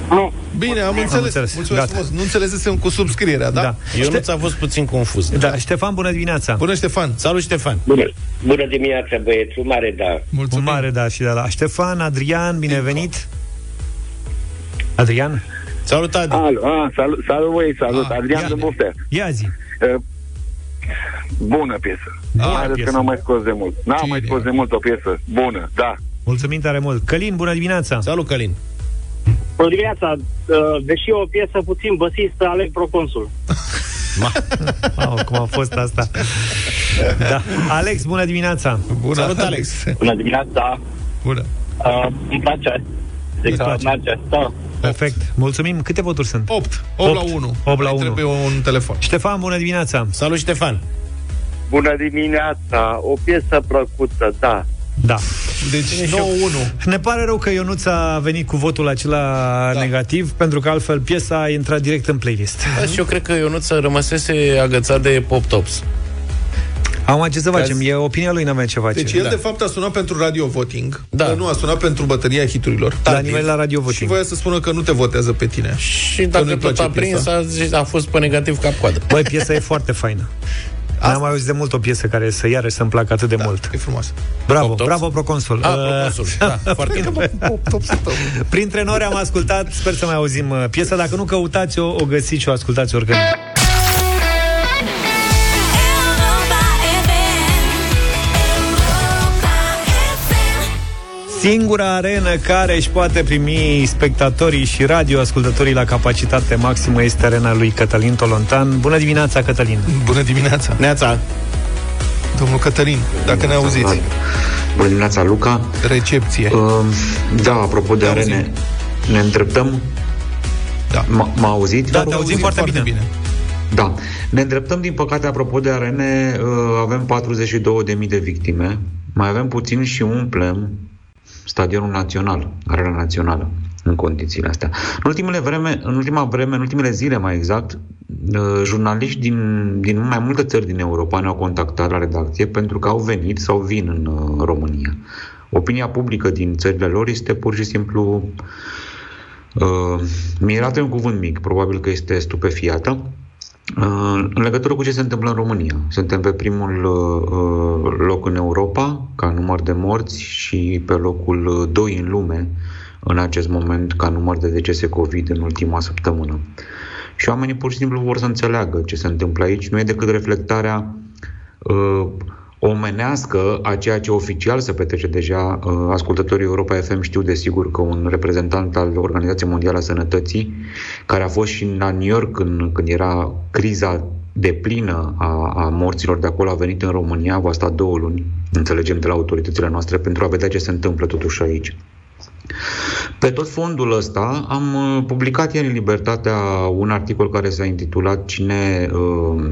Nu. Bine, am înțeles. înțeles. Mulțumesc Gata. frumos. Nu înțelesem cu subscrierea, da? Da. Ionuț a fost puțin confuz. Da, Ștefan, bună dimineața! Bună, Ștefan! Salut, Ștefan! Bună, bună dimineața, băieți, un mare da. Mulțumim! Un mare da și de la Ștefan, Adrian, binevenit! Adrian? Salut, Adi! Alo, a, salut, salut voi, salut, Ah, Adrian ia. de Buftea. Ia zi! Uh, bună piesă. Bună Mai ales piesă. că n-am mai scos de mult. N-am Cine mai scos e? de mult o piesă. Bună, da. Mulțumim tare mult! Călin, bună dimineața! Salut, Călin! Bună dimineața! Uh, deși e o piesă puțin băsistă, aleg Proconsul. Wow, cum a fost asta! Da. Alex, bună dimineața! Bună, Salut, Alex. Bună dimineața! Bună! Uh, îmi place. Zic Îți că place? merge. Da. Perfect! Mulțumim! Câte voturi sunt? 8. 8 la Opt. 1. Opt la Mai unu. trebuie un telefon. Ștefan, bună dimineața! Salut, Ștefan! Bună dimineața, o piesă plăcută, da. Da. Deci 9-1. Ne pare rău că Ionuț a venit cu votul acela da. negativ, pentru că altfel piesa a intrat direct în playlist. Da, și eu cred că Ionuț rămăsese agățat de Pop Tops. Am ce să Ca facem, zi- e opinia lui, n-avem ce face. Deci el Da. de fapt a sunat pentru radio voting, Da. dar nu a sunat pentru bătăria hiturilor. la nivel la radio Și voting. voia să spună că nu te votează pe tine. Și Că dacă nu-i tot place a prins, piesa. a, zis, a fost pe negativ cap-coadă. Băi, piesa e foarte faină. N-am mai auzit de mult o piesă care să iarăși să-mi placă atât de Da, mult. e frumos. Bravo, Pop Tops? bravo Proconsul. A, Uh, Proconsul, da, foarte bine. Printre nori am ascultat, sper să mai auzim uh, piesa, dacă nu căutați-o, o găsiți și o ascultați oricând. Singura arenă care își poate primi spectatorii și radioascultătorii la capacitate maximă este arena lui Cătălin Tolontan. Bună dimineața, Cătălin! Bună dimineața! Neața! Domnul Cătălin, dacă ne auziți. Bună dimineața, Luca. Recepție. Uh, da, apropo de arene, ne îndreptăm. Da. M- M-a auzit? Da, te auzim foarte, foarte bine. bine. Da. Ne îndreptăm, din păcate, apropo de arene, uh, avem 42.000 de victime. Mai avem puțin și umplem stadionul național, arena națională, în condițiile astea. În ultimele vreme, în ultima vreme, în ultimele zile mai exact, uh, jurnaliști din, din mai multe țări din Europa ne-au contactat la redacție pentru că au venit sau vin în uh, România. Opinia publică din țările lor este pur și simplu uh, mirată un cuvânt mic, probabil că este stupefiată, Uh, în legătură cu ce se întâmplă în România, suntem pe primul uh, loc în Europa ca număr de morți și pe locul 2 în lume în acest moment ca număr de decese COVID în ultima săptămână. Și oamenii pur și simplu vor să înțeleagă ce se întâmplă aici. Nu e decât reflectarea uh, omenească a ceea ce oficial se petrece deja. Uh, ascultătorii Europa FM știu de sigur că un reprezentant al Organizației Mondiale a Sănătății, care a fost și la New York când, când era criza de plină a, a morților de acolo, a venit în România, va sta două luni, înțelegem de la autoritățile noastre, pentru a vedea ce se întâmplă totuși aici. Pe tot fondul ăsta am uh, publicat ieri în Libertatea un articol care s-a intitulat Cine uh,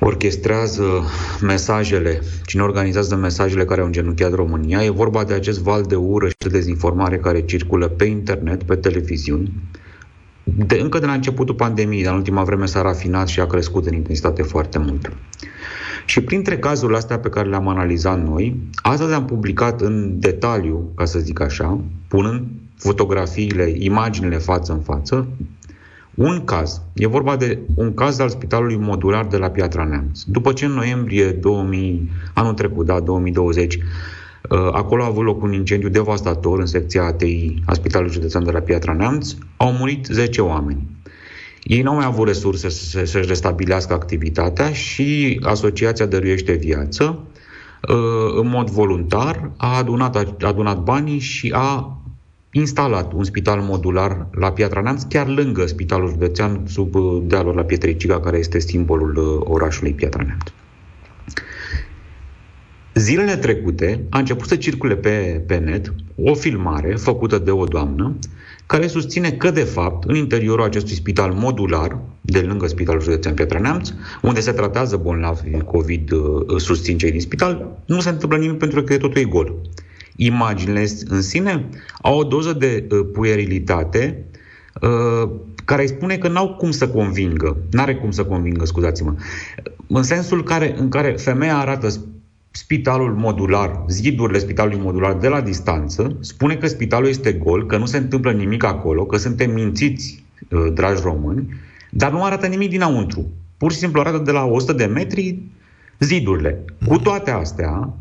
orchestrează mesajele, cine organizează mesajele care au îngenunchiat România. E vorba de acest val de ură și de dezinformare care circulă pe internet, pe televiziuni. De, încă de la începutul pandemiei, dar în ultima vreme s-a rafinat și a crescut în intensitate foarte mult. Și printre cazurile astea pe care le-am analizat noi, astăzi am publicat în detaliu, ca să zic așa, punând fotografiile, imaginile față în față, un caz. E vorba de un caz al Spitalului Modular de la Piatra Neamț. După ce în noiembrie 2000, anul trecut, da, 2020, uh, acolo a avut loc un incendiu devastator în secția ATI a Spitalului Județean de la Piatra Neamț, au murit 10 oameni. Ei nu au mai avut resurse să, să-și restabilească activitatea și Asociația Dăruiește Viață, uh, în mod voluntar, a adunat, a adunat banii și a instalat un spital modular la Piatra Neamț, chiar lângă Spitalul Județean, sub uh, dealul la Pietriciga, care este simbolul uh, orașului Piatra Neamț. Zilele trecute a început să circule pe, pe net o filmare făcută de o doamnă care susține că, de fapt, în interiorul acestui spital modular, de lângă Spitalul Județean Piatra Neamț, unde se tratează bolnavi COVID, uh, susțin cei din spital, nu se întâmplă nimic pentru că totul e gol imaginile în sine au o doză de uh, puerilitate uh, care îi spune că n-au cum să convingă, n-are cum să convingă, scuzați-mă, în sensul care, în care femeia arată spitalul modular, zidurile spitalului modular de la distanță, spune că spitalul este gol, că nu se întâmplă nimic acolo, că suntem mințiți, uh, dragi români, dar nu arată nimic dinăuntru. Pur și simplu arată de la 100 de metri zidurile. Cu toate astea,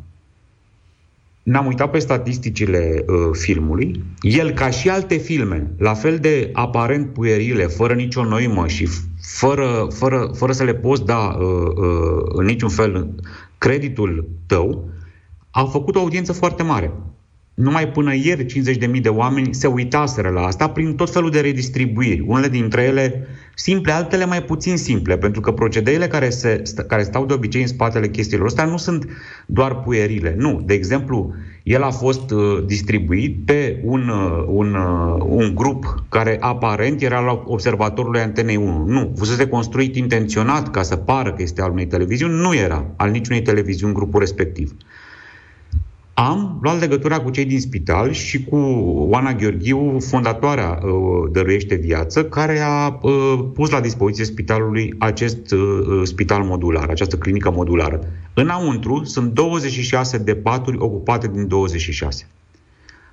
ne-am uitat pe statisticile uh, filmului. El, ca și alte filme, la fel de aparent puerile, fără nicio noimă și fără, fără, fără să le poți da uh, uh, în niciun fel creditul tău, au făcut o audiență foarte mare. Numai până ieri 50.000 de oameni se uitaseră la asta prin tot felul de redistribuiri. Unele dintre ele simple, altele mai puțin simple, pentru că procedeile care, se, care stau de obicei în spatele chestiilor astea nu sunt doar puierile. Nu. De exemplu, el a fost uh, distribuit pe un, uh, un, uh, un grup care aparent era la observatorului Antenei 1. Nu. Fusese construit intenționat ca să pară că este al unei televiziuni. Nu era al niciunei televiziuni grupul respectiv. Am luat legătura cu cei din spital și cu Oana Gheorghiu, fondatoarea uh, Dăruiește Viață, care a uh, pus la dispoziție spitalului acest uh, uh spital modular, această clinică modulară. Înăuntru sunt 26 de paturi ocupate din 26.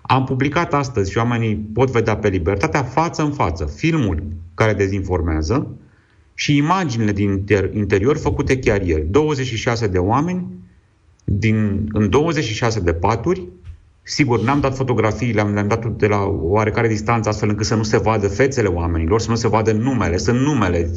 Am publicat astăzi și oamenii pot vedea pe Libertatea față în față filmul care dezinformează și imaginile din interior făcute chiar ieri. 26 de oameni din, în 26 de paturi. Sigur, n-am dat fotografii, le-am, le-am dat de la oarecare distanță, astfel încât să nu se vadă fețele oamenilor, să nu se vadă numele, sunt numele.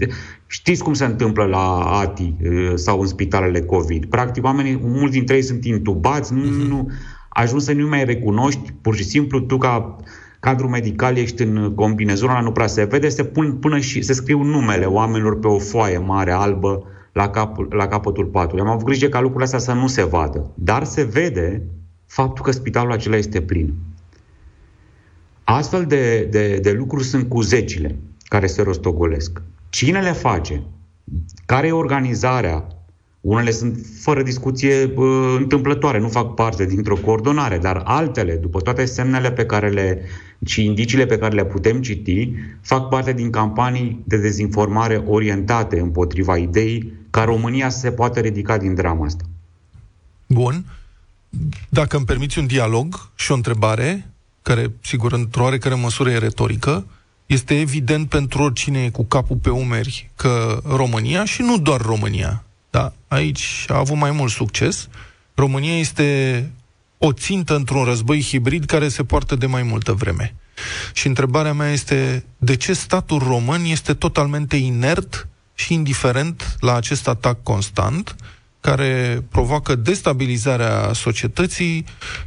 Știți cum se întâmplă la ATI sau în spitalele COVID. Practic, oamenii, mulți dintre ei sunt intubați, nu, mm-hmm. nu ajungi să nu mai recunoști, pur și simplu, tu ca cadru medical ești în combinezonul nu prea se vede, se pun până și se scriu numele oamenilor pe o foaie mare, albă, la, capul, la capătul patului. Am avut grijă ca lucrurile astea să nu se vadă. Dar se vede faptul că spitalul acela este plin. Astfel de, de, de lucruri sunt cu zecile care se rostogolesc. Cine le face? Care e organizarea? Unele sunt fără discuție uh, întâmplătoare, nu fac parte dintr-o coordonare, dar altele, după toate semnele pe care le și indiciile pe care le putem citi, fac parte din campanii de dezinformare orientate împotriva ideii ca România să se poată ridica din drama asta. Bun. Dacă îmi permiți un dialog și o întrebare, care, sigur, într-o oarecare măsură e retorică, este evident pentru oricine e cu capul pe umeri că România, și nu doar România, da, aici a avut mai mult succes, România este o țintă într-un război hibrid care se poartă de mai multă vreme. Și întrebarea mea este de ce statul român este totalmente inert și indiferent la acest atac constant care provoacă destabilizarea societății,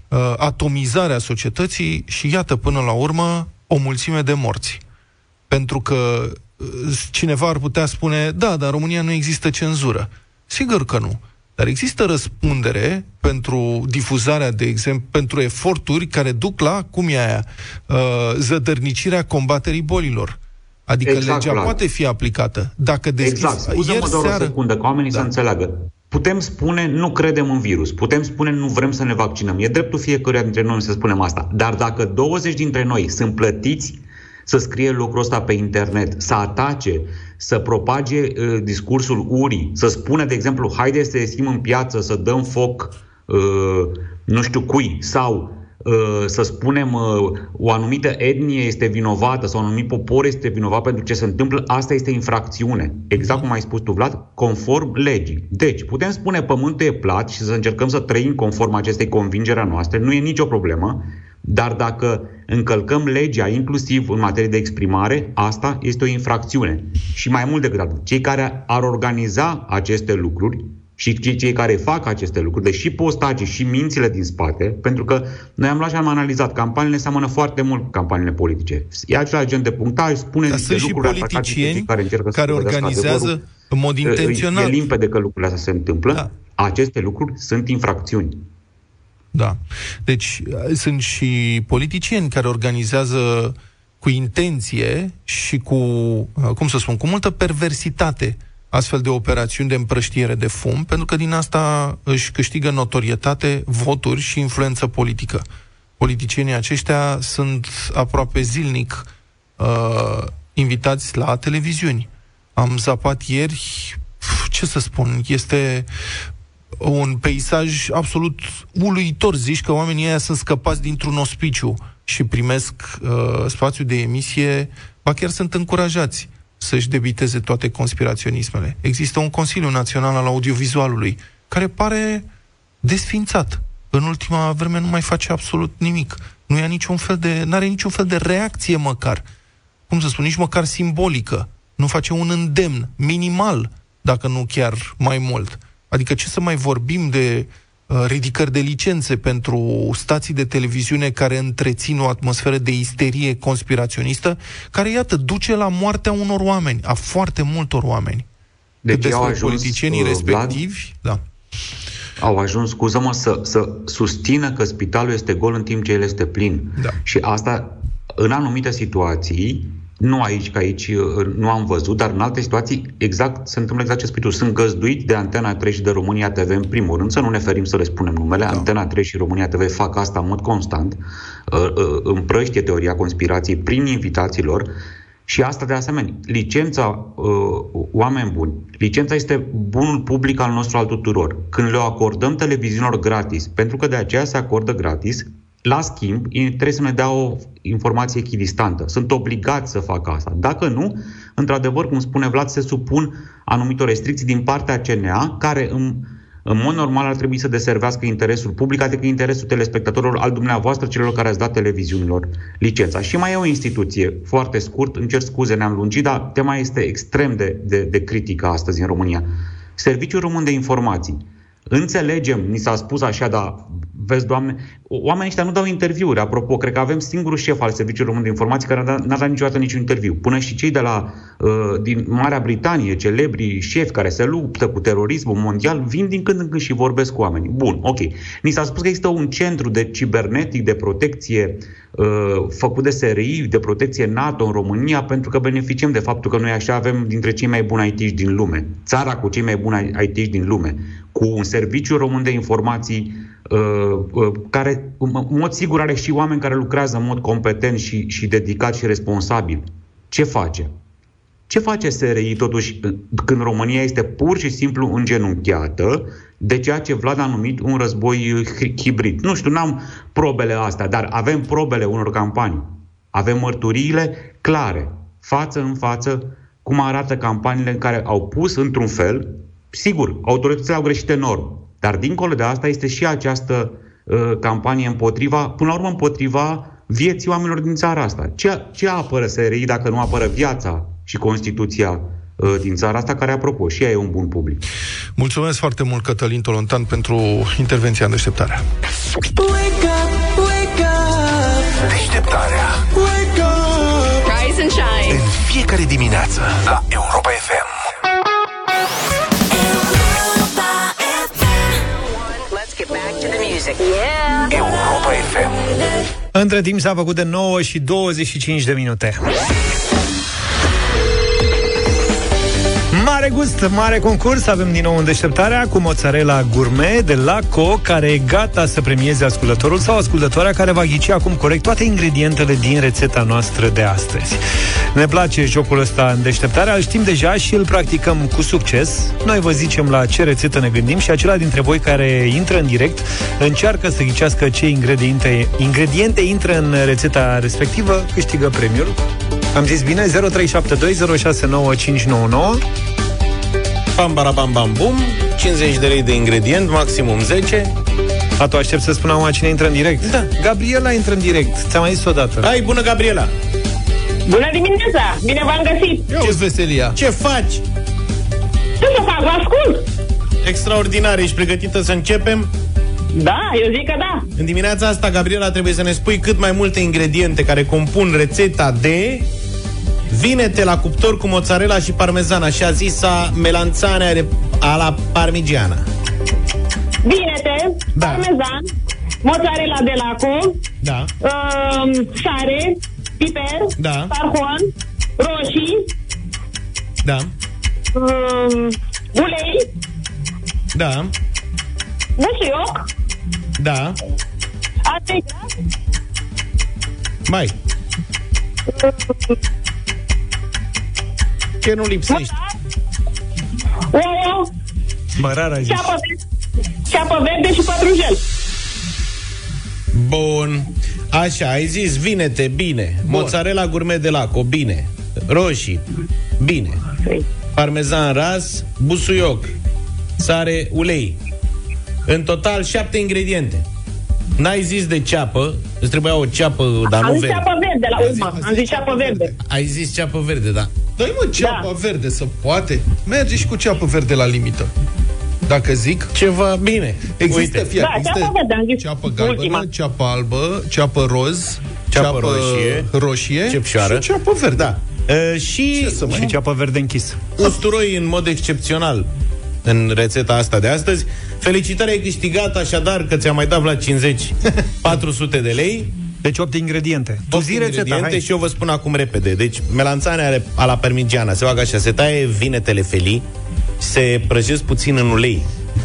uh, atomizarea societății și, iată, până la urmă, o mulțime de morți. Pentru că uh, cineva ar putea spune, da, dar în România nu există cenzură. Sigur că nu. Dar există răspundere pentru difuzarea, de exemplu, pentru eforturi care duc la, cum e aia, uh, zădărnicirea combaterii bolilor. Adică exact, legea clar. poate fi aplicată. Dacă deschis... Exact. Scuză-mă doar să... o secundă, ca oamenii da. să înțeleagă. Putem spune nu credem în virus, putem spune nu vrem să ne vaccinăm. E dreptul fiecăruia dintre noi să spunem asta. Dar dacă 20 dintre noi sunt plătiți să scrie lucrul ăsta pe internet, să atace, să propage uh, discursul urii, să spună, de exemplu, haide să ieșim în piață, să dăm foc uh, nu știu cui, sau uh, să spunem uh, o anumită etnie este vinovată sau un anumit popor este vinovat pentru ce se întâmplă, asta este infracțiune. Exact cum ai spus tu, Vlad, conform legii. Deci, putem spune pământul e plat și să încercăm să trăim conform acestei convingeri a noastre, nu e nicio problemă, dar dacă încălcăm legea, inclusiv în materie de exprimare, asta este o infracțiune. Și mai mult decât atât, cei care ar organiza aceste lucruri și cei care fac aceste lucruri, deși postagii și mințile din spate, pentru că noi am luat și am analizat, campaniile seamănă foarte mult cu campaniile politice. E același gen de punctaj, spune Dar sunt și politicieni care, încercă care organizează în mod intenționat. E limpede că lucrurile astea se întâmplă. Da. Aceste lucruri sunt infracțiuni. Da. Deci sunt și politicieni care organizează cu intenție și cu, cum să spun, cu multă perversitate astfel de operațiuni de împrăștiere de fum, pentru că din asta își câștigă notorietate, voturi și influență politică. Politicienii aceștia sunt aproape zilnic uh, invitați la televiziuni. Am zapat ieri, ce să spun, este un peisaj absolut uluitor. Zici că oamenii ăia sunt scăpați dintr-un ospiciu și primesc uh, spațiu de emisie, ba chiar sunt încurajați să-și debiteze toate conspiraționismele. Există un Consiliu Național al Audiovizualului care pare desfințat. În ultima vreme nu mai face absolut nimic. Nu ia niciun fel de, are niciun fel de reacție măcar. Cum să spun, nici măcar simbolică. Nu face un îndemn minimal, dacă nu chiar mai mult. Adică ce să mai vorbim de uh, ridicări de licențe pentru stații de televiziune care întrețin o atmosferă de isterie conspiraționistă, care, iată, duce la moartea unor oameni, a foarte multor oameni. Deci au ajuns, politicienii uh, respectivi, Vlad, da. Au ajuns, scuză-mă, să, să susțină că spitalul este gol în timp ce el este plin. Da. Și asta, în anumite situații, nu aici, că aici uh, nu am văzut, dar în alte situații exact se întâmplă exact ce spui tu. Sunt găzduit de Antena 3 și de România TV în primul rând, să nu ne ferim să le spunem numele. Da. Antena 3 și România TV fac asta în mod constant, uh, uh, împrăștie teoria conspirației prin invitațiilor și asta de asemenea. Licența, oameni buni, licența este bunul public al nostru al tuturor. Când le acordăm televiziunilor gratis, pentru că de aceea se acordă gratis, la schimb, trebuie să ne dea o informație echidistantă. Sunt obligați să facă asta. Dacă nu, într-adevăr, cum spune Vlad, se supun anumitor restricții din partea CNA, care în, în mod normal ar trebui să deservească interesul public, adică interesul telespectatorilor al dumneavoastră, celor care ați dat televiziunilor licența. Și mai e o instituție, foarte scurt, îmi cer scuze, ne-am lungit, dar tema este extrem de, de, de critică astăzi în România. Serviciul Român de Informații Înțelegem, ni s-a spus așa, dar vezi, Doamne, oamenii ăștia nu dau interviuri. Apropo, cred că avem singurul șef al Serviciului Român de Informații care n-a, n-a dat niciodată niciun interviu. Până și cei de la, uh, din Marea Britanie, celebri șefi care se luptă cu terorismul mondial, vin din când în când și vorbesc cu oamenii. Bun, ok. Ni s-a spus că există un centru de cibernetic, de protecție uh, făcut de SRI, de protecție NATO în România, pentru că beneficiem de faptul că noi așa avem dintre cei mai buni IT din lume. Țara cu cei mai buni IT din lume. Cu un serviciu român de informații uh, uh, care, în mod sigur, are și oameni care lucrează în mod competent și, și dedicat și responsabil. Ce face? Ce face SRI totuși când România este pur și simplu îngenunchiată de ceea ce Vlad a numit un război hibrid? Nu știu, n-am probele astea, dar avem probele unor campanii. Avem mărturiile clare, față în față, cum arată campaniile în care au pus într-un fel, sigur, autoritățile au greșit enorm, dar dincolo de asta este și această uh, campanie împotriva, până la urmă împotriva vieții oamenilor din țara asta. Ce, ce apără SRI dacă nu apără viața și Constituția uh, din țara asta, care, apropo, și ea e un bun public. Mulțumesc foarte mult, Cătălin Tolontan, pentru intervenția în deșteptarea. Wake up, wake up. Deșteptarea. Wake up. Rise and shine. În fiecare dimineață la Europa FM. Music. Yeah. Europa FM. Între timp s-a făcut de 9 și 25 de minute. Mare gust, mare concurs. Avem din nou în deșteptarea cu mozzarella gourmet de Laco Care e gata să premieze ascultătorul Sau ascultătoarea care va ghici acum corect Toate ingredientele din rețeta noastră de astăzi. Ne place jocul ăsta în deșteptarea Îl știm deja și îl practicăm cu succes. Noi vă zicem la ce rețetă ne gândim Și acela dintre voi care intră în direct Încearcă să ghicească ce ingrediente, ingrediente intră în rețeta respectivă Câștigă premiul. Am zis bine? 0372069599 Pam, bara, bam, bam, bum 50 de lei de ingredient, maximum 10 A, tu aștept să spun acum cine intră în direct? Da. Gabriela intră în direct, ți-am mai zis odată Hai, bună, Gabriela! Bună dimineața! Bine v-am găsit! Ce veselia? Ce faci? Ce să fac? Vă ascult! Extraordinar, ești pregătită să începem? Da, eu zic că da. În dimineața asta, Gabriela, trebuie să ne spui cât mai multe ingrediente care compun rețeta de vinete la cuptor cu mozzarella și parmezan, așa zisa melanțane ala parmigiana. Vinete, Da. parmezan, mozzarella de laco, Da, um, sare, piper, Da. tarhon, roșii, da, um, ulei, da, busuioc, da. ate Mai, ce nu lipsești? ouă, Mărar ai zis ceapă verde, ceapă verde și pătrunjel. Bun. Așa, ai zis vinete, bine. Bun. Mozzarella gourmet de laco, bine. Roșii, bine. Parmezan ras, busuioc, sare, ulei. În total, șapte ingrediente. N-ai zis de ceapă, îți trebuia o ceapă, dar Am nu zis verde. ceapă verde la urmă. Am zis ceapă verde. Ai zis ceapă verde, da. Dă-i mă ceapă da. verde să poate. Merge și cu ceapă verde la limită. Dacă zic... Ceva bine. Există, Uite. fie, Da, există ceapă verde, am zis ceapă galbenă, ultima. ceapă albă, ceapă roz, Ceapă roșie, roșie cepșoară. și ceapă verde. Da. Uh, și Ce să mai... Și ceapă verde închis usturoi în mod excepțional în rețeta asta de astăzi. Felicitări, ai câștigat așadar că ți-am mai dat la 50 400 de lei. Deci 8 ingrediente Tu Opt zi rețeta, ingrediente hai și eu vă spun acum repede. Deci, melanțane are a la parmigiana. Se fac așa, se taie vinetele felii, se prăjesc puțin în ulei,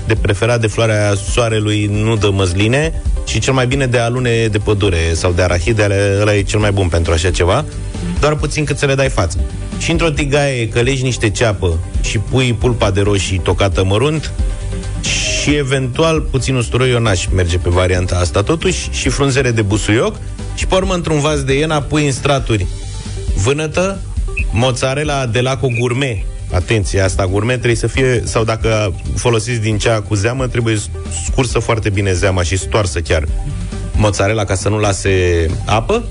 de preferat de floarea soarelui, nu de măsline, și cel mai bine de alune de pădure sau de arahide, ale- ăla e cel mai bun pentru așa ceva, doar puțin cât să le dai față. Și într-o tigaie călegi niște ceapă și pui pulpa de roșii tocată mărunt și eventual puțin usturoi eu n-aș merge pe varianta asta totuși și frunzele de busuioc și pe urmă într-un vas de iena pui în straturi vânătă, mozzarella de laco gourmet. Atenție, asta gourmet trebuie să fie, sau dacă folosiți din cea cu zeamă, trebuie scursă foarte bine zeama și stoarsă chiar mozzarella ca să nu lase apă.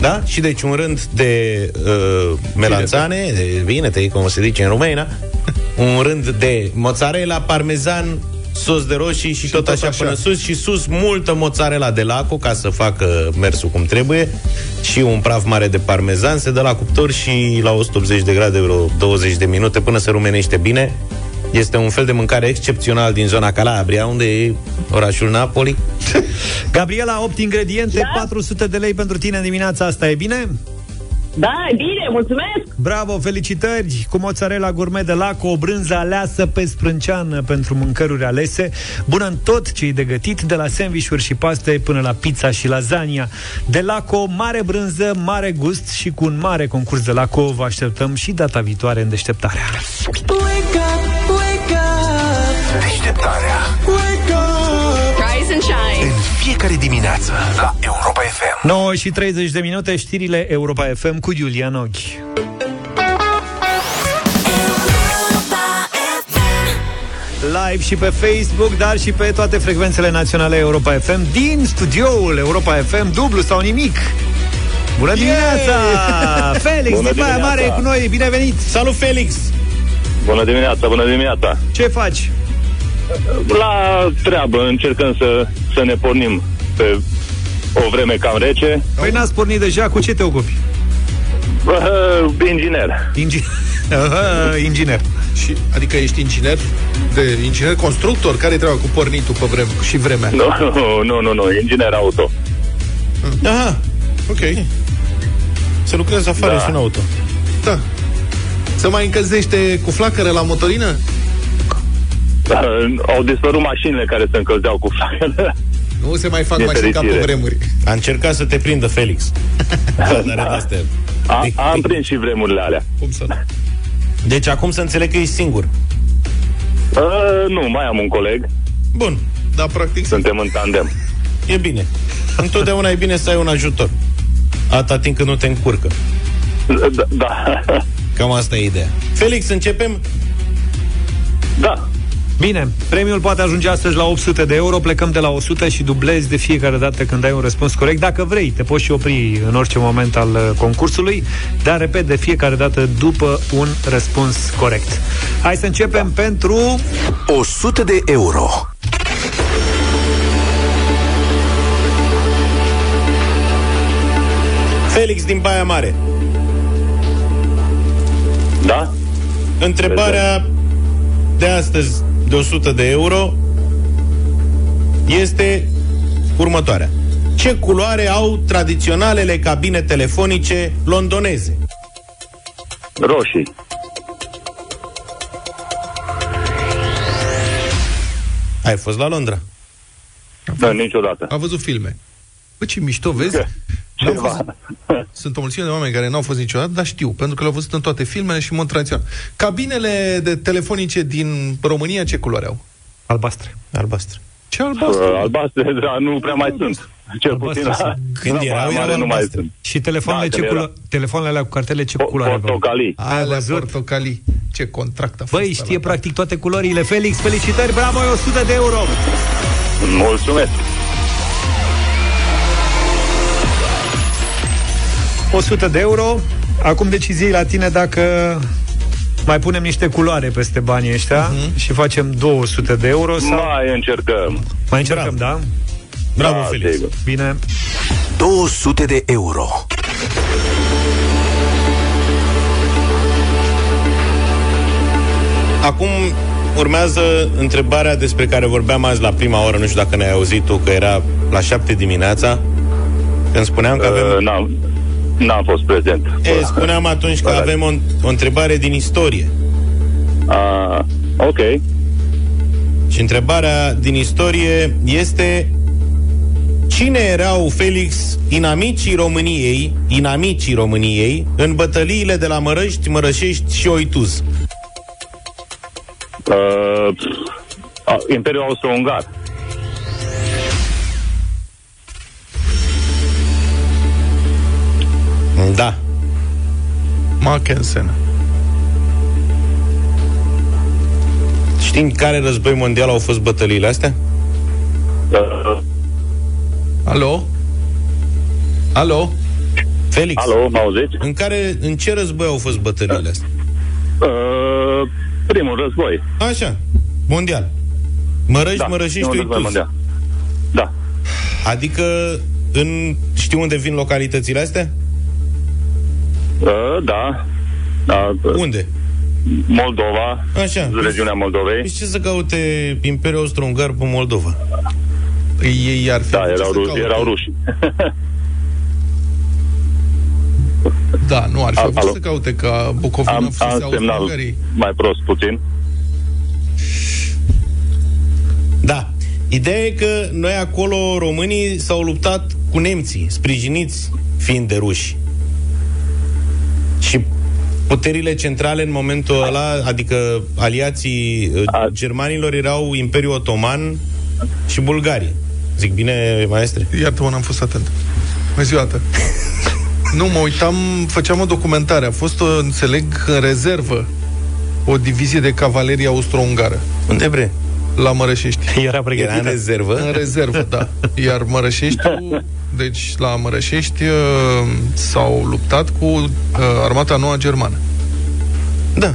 Da? Și deci un rând de uh, melanțane, de vinete, cum se zice în România, un rând de mozzarella, parmezan, sos de roșii și, și tot, tot așa, așa. până sus și sus multă mozzarella de laco ca să facă mersul cum trebuie și un praf mare de parmezan, se dă la cuptor și la 180 de grade vreo 20 de minute până se rumenește bine. Este un fel de mâncare excepțional din zona Calabria, unde e orașul Napoli. Gabriela, 8 ingrediente, da? 400 de lei pentru tine în dimineața asta, e bine? Da, e bine, mulțumesc! Bravo, felicitări! Cu mozzarella gourmet de laco, o brânză aleasă pe sprânceană pentru mâncăruri alese, bună în tot ce de gătit, de la sandvișuri și paste până la pizza și lasagna. De laco, mare brânză, mare gust și cu un mare concurs de laco vă așteptăm și data viitoare în deșteptarea. Wake up, wake up, Deșteptarea wake up. Rise and shine. În fiecare dimineață la Europa FM 9 și 30 de minute, știrile Europa FM cu Iulian Ochi. Live și pe Facebook, dar și pe toate frecvențele naționale Europa FM din studioul Europa FM, dublu sau nimic. Bună dimineața! Felix Bună din Baia dimineața! Mare e cu noi, bine venit! Salut, Felix! Bună dimineața, bună dimineața! Ce faci? La treabă încercăm să, să ne pornim pe o vreme cam rece. Păi n-ați pornit deja, cu ce te ocupi? Uh, inginer. Ingi- Aha, inginer. Și, adică ești inginer? De inginer constructor? Care-i treaba cu pornitul pe vreme și vremea? Nu, nu, nu, nu, inginer auto. Aha, Ok. să lucrezi afară Da. și un auto. Da. Se mai încălzește cu flacără la motorină? Uh, au dispărut mașinile care se încălzeau cu flacăre. Nu se mai fac Din mașini ca pe fericire. vremuri. A încercat să te prindă Felix. Dar de-astea. A, De- am prins și vremurile alea. Cum să nu? Deci acum să înțeleg că ești singur. Uh, nu, mai am un coleg. Bun, Da, practic Suntem în tandem. e bine. Întotdeauna e bine să ai un ajutor. Atâta timp când nu te încurcă. Da, da. Cam asta e ideea. Felix, începem? da. Bine, premiul poate ajunge astăzi la 800 de euro, plecăm de la 100 și dublezi de fiecare dată când ai un răspuns corect. Dacă vrei, te poți și opri în orice moment al uh, concursului, dar repet de fiecare dată după un răspuns corect. Hai să începem da. pentru 100 de euro Felix din Baia Mare. Da? Întrebarea de astăzi de 100 de euro este următoarea. Ce culoare au tradiționalele cabine telefonice londoneze? Roșii. Ai fost la Londra? Da, niciodată. A văzut filme. Bă, ce mișto, vezi? N-am fost... Sunt o mulțime de oameni care n-au fost niciodată, dar știu, pentru că le-au văzut în toate filmele și în mod tradițional. Cabinele de telefonice din România ce culoare au? albastre. Albastre. Ce albastru? Uh, albastre, dar nu prea mai sunt. Cel Albastre puțin la, sunt. Când la erau, Baia Mare erau nu mai albastre. sunt. Și telefoanele, Da, ce când culo- era. telefoanele alea cu cartele ce culoare aveau? Portocalii. Alea văzut? portocalii. Ce contract a fost Băi, ăla, știe da. practic toate culorile. Felix, felicitări, bravo, e 100 de euro! Mulțumesc. 100 de euro. Acum decizie la tine dacă mai punem niște culoare peste banii ăștia uh-huh. și facem 200 de euro sau... Mai încercăm. Mai încercăm, da? Bravo, Da, Felix. sigur. Bine. 200 de euro Acum urmează întrebarea despre care vorbeam azi la prima oră, nu știu dacă ne-ai auzit tu, că era la 7 dimineața, când spuneam că avem... Uh, n-am, n-am fost prezent. E, spuneam atunci că Bă, da. avem o, o întrebare din istorie. Uh, ok. Și întrebarea din istorie este Cine erau, Felix, inamicii României, inamicii României, în bătăliile de la Mărăști, Mărășești și Oituz? Uh, a, Imperiul Austro-Ungar. Da. Mackensen. Știi în care război mondial au fost bătăliile astea? Uh, Alo? Alo? Felix. alo, mă auziți? În care, în ce război au fost bătăliile astea? Uh, primul război. Așa, mondial. Mărăști, da, Mărășești, e unde Oituz. mai mondial. Da. Adică în, știi unde vin localitățile astea? Uh, da. da. Unde? Moldova, Așa. regiunea Moldovei. Deci ce să caute Imperiul Austro-Ungar pe Moldova? Ei ar fi Da, avut erau, să ru- caute. erau ruși. Da, nu, ar fi Al- avut alo? să caute ca Bucovina Am, fusese am semnal Austro-Ungarii. mai prost puțin. Da. Ideea e că noi acolo, românii, s-au luptat cu nemții, sprijiniți fiind de ruși. Și puterile centrale în momentul ăla, adică aliații uh, germanilor, erau Imperiul Otoman și Bulgaria. Zic bine, maestre? Iartă-mă, n-am fost atent. Bună ziua, tată. Nu, mă uitam, făceam o documentare. A fost, o, înțeleg, în rezervă o divizie de cavalerie austro-ungară. Unde bre? La Mărășești. Era pregătită. Era în rezervă? În rezervă, da. Iar Mărășeștiul, deci la Mărășești uh, s-au luptat cu uh, armata noua germană. Da.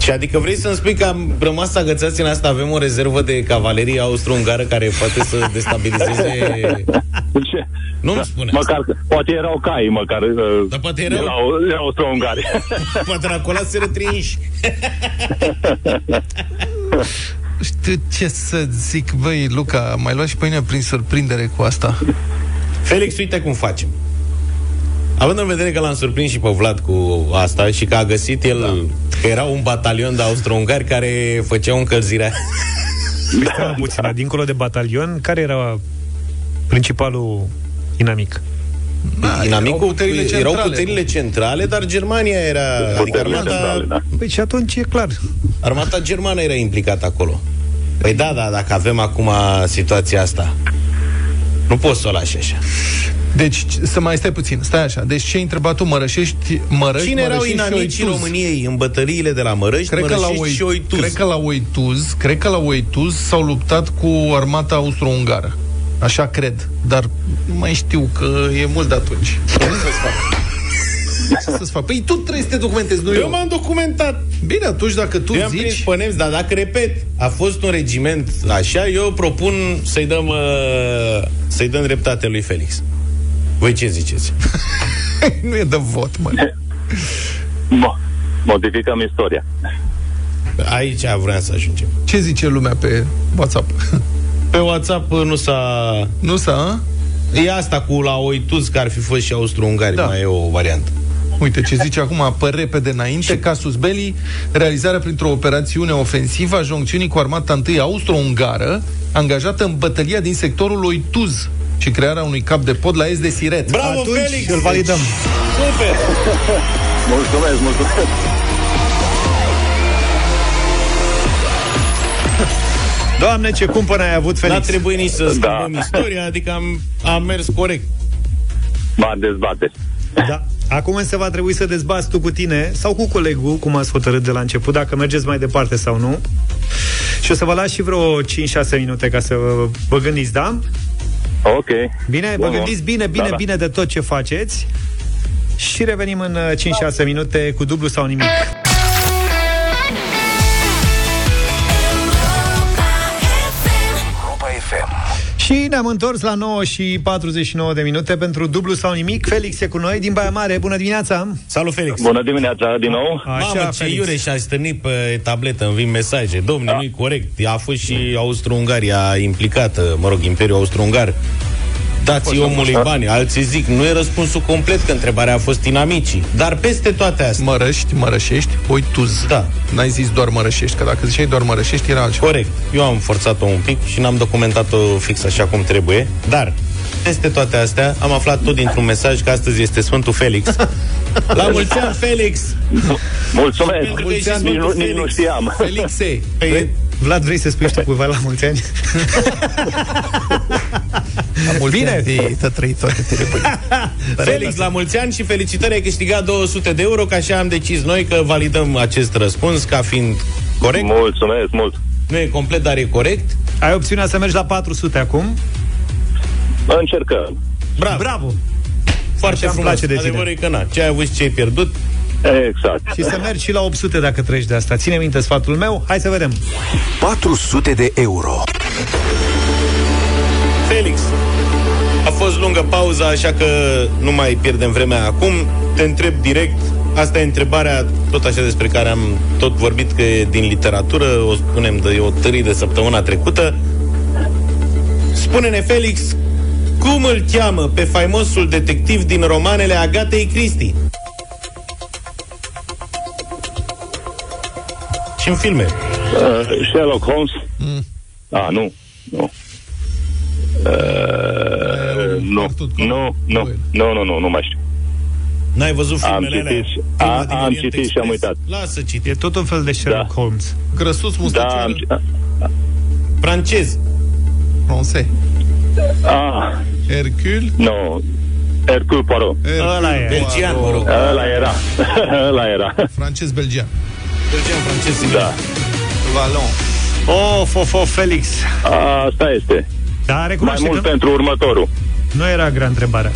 Și adică vrei să-mi spui că am rămas agățați în asta, avem o rezervă de cavalerie austro-ungară care poate să destabilizeze... Ce? Nu-mi spune Măcar, poate erau cai, măcar. uh, Dar poate erau- Erau, erau austro-ungari. Poate acolo se treinși. Știu ce să zic, băi, Luca, mai luat și pe mine prin surprindere cu asta. Felix, uite cum facem. Având în vedere că l-am surprins și pe Vlad cu asta și că a găsit el da. că era un batalion de austro-ungari care făceau încălzirea. Da, puțin, dincolo de batalion, care era principalul inamic? Da, Inamicul, erau puterile centrale. erau puterile centrale, dar Germania era... Adică Puterile armata, centrale, da. Păi și atunci e clar. armata germană era implicată acolo. Păi da, da, dacă avem acum situația asta, nu poți să o lași așa. Deci, să mai stai puțin, stai așa. Deci ce ai întrebat tu, Mărășești, Mărăști, Cine erau Mărășești și inamicii Oituz? României în bătăliile de la Mărăști, Cred că, la Mărășești Oi, și Oituz? cred că la Oituz, cred că la Oituz s-au luptat cu armata austro-ungară. Așa cred, dar nu mai știu că e mult de atunci. Ce să-ți fac? Ce să-ți fac? Păi tu trebuie să te documentezi, nu eu. Eu m-am documentat. Bine, atunci dacă tu eu am prins zici... pe nemți, dar dacă, repet, a fost un regiment așa, eu propun să-i dăm, uh, să-i dăm dreptate lui Felix. Voi ce ziceți? nu e de vot, mă. Mo- Modificăm istoria. Aici vreau să ajungem. Ce zice lumea pe WhatsApp? Pe WhatsApp uh, nu s-a... Nu s-a, a? E asta cu la Oituz, că ar fi fost și austro-ungari, Da. mai e o variantă. Uite ce zice acum, apă repede înainte, Casus Belli, realizarea printr-o operațiune ofensivă a joncțiunii cu armata întâi austro-ungară, angajată în bătălia din sectorul Oituz și crearea unui cap de pod la est de Siret. Bravo, Atunci Felix! îl validăm. Super! Mulțumesc, mulțumesc. Doamne, ce cumpăr ai avut, N-a Felix? trebuit nici să schimbăm Da. istoria, adică am, am mers corect. M-a dezbate. Da. Acum se va trebui să dezbați tu cu tine sau cu colegul, cum ați hotărât de la început, dacă mergeți mai departe sau nu. Și o să vă las și vreo 5-6 minute ca să vă, vă gândiți, da? Ok. Bine? Bun, vă gândiți bine, bine, Da, da. bine de tot ce faceți și revenim în uh, 5-6 minute cu dublu sau nimic. Și ne-am întors la 9 și 49 de minute pentru dublu sau nimic. Felix e cu noi din Baia Mare. Bună dimineața! Salut, Felix! Bună dimineața din nou. Așa, Mamă, ce Felix. iure și-a stârnit pe tabletă, îmi vin mesaje. Domne, Da. nu-i corect. A fost și Austro-Ungaria implicată, mă rog, Imperiul Austro-Ungar. Dați omului bani. Alții zic, nu e răspunsul complet, că întrebarea a fost inamicii. Dar peste toate astea... Mărăști, Mărășești, Oituz. Da. N-ai zis doar Mărășești, că dacă ziceai doar Mărășești era altceva. Corect. Eu am forțat-o un pic și n-am documentat-o fix așa cum trebuie. Dar, peste toate astea, am aflat tot dintr-un mesaj că astăzi este Sfântul Felix. La mulți ani, Felix! Mulțumesc. Pentru că ești Nici Sfântul nu, nici nu Felix. știam. Felixe! Păi, Vlad, vrei să spui și tu cuiva la mulți ani? Bine! Ei, tă trăit toate tine, băi. Felix, la mulți ani și felicitări, ai câștigat 200 de euro, că așa am decis noi că validăm acest răspuns ca fiind corect. Mulțumesc mult. Nu e complet, dar e corect. Ai opțiunea să mergi la 400 acum? Încercăm. Bravo! Bravo! Foarte Așa îmi frumos. place de tine. Adevărul e că na, ce ai avut și ce ai pierdut, Exact. Și să mergi și la 800 dacă treci de asta. Ține minte sfatul meu, hai să vedem. 400 de euro. Felix, a fost lungă pauza, așa că nu mai pierdem vremea acum. Te întreb direct, asta e întrebarea tot așa despre care am tot vorbit că e din literatură, o spunem de o târii de săptămâna trecută. Spune-ne, Felix, cum îl cheamă pe faimosul detectiv din romanele Agatei Christie? Și în filme. Uh, Sherlock Holmes? Mm. Ah, nu. Nu. Uh, nu. Nu, nu, nu, nu, nu, nu mai știu. N-ai văzut Am filmele alea? citit, Filma a, din am Orient citit și am Express? uitat. Lasă citi. E tot un fel de Sherlock Da. Holmes. Grăsus Da, mustăcior. am, ci- Francez. Francez. ah, Hercule. nu. Hercule Poirot. Ăla e. Belgian, mă rog. Ăla era. Ăla era. Francez-belgian. Belgian, francez. Da. Valon. Of, of, of, Felix. Asta este. Da, Mai recunoaște mult că pentru următorul. nu era grea întrebarea.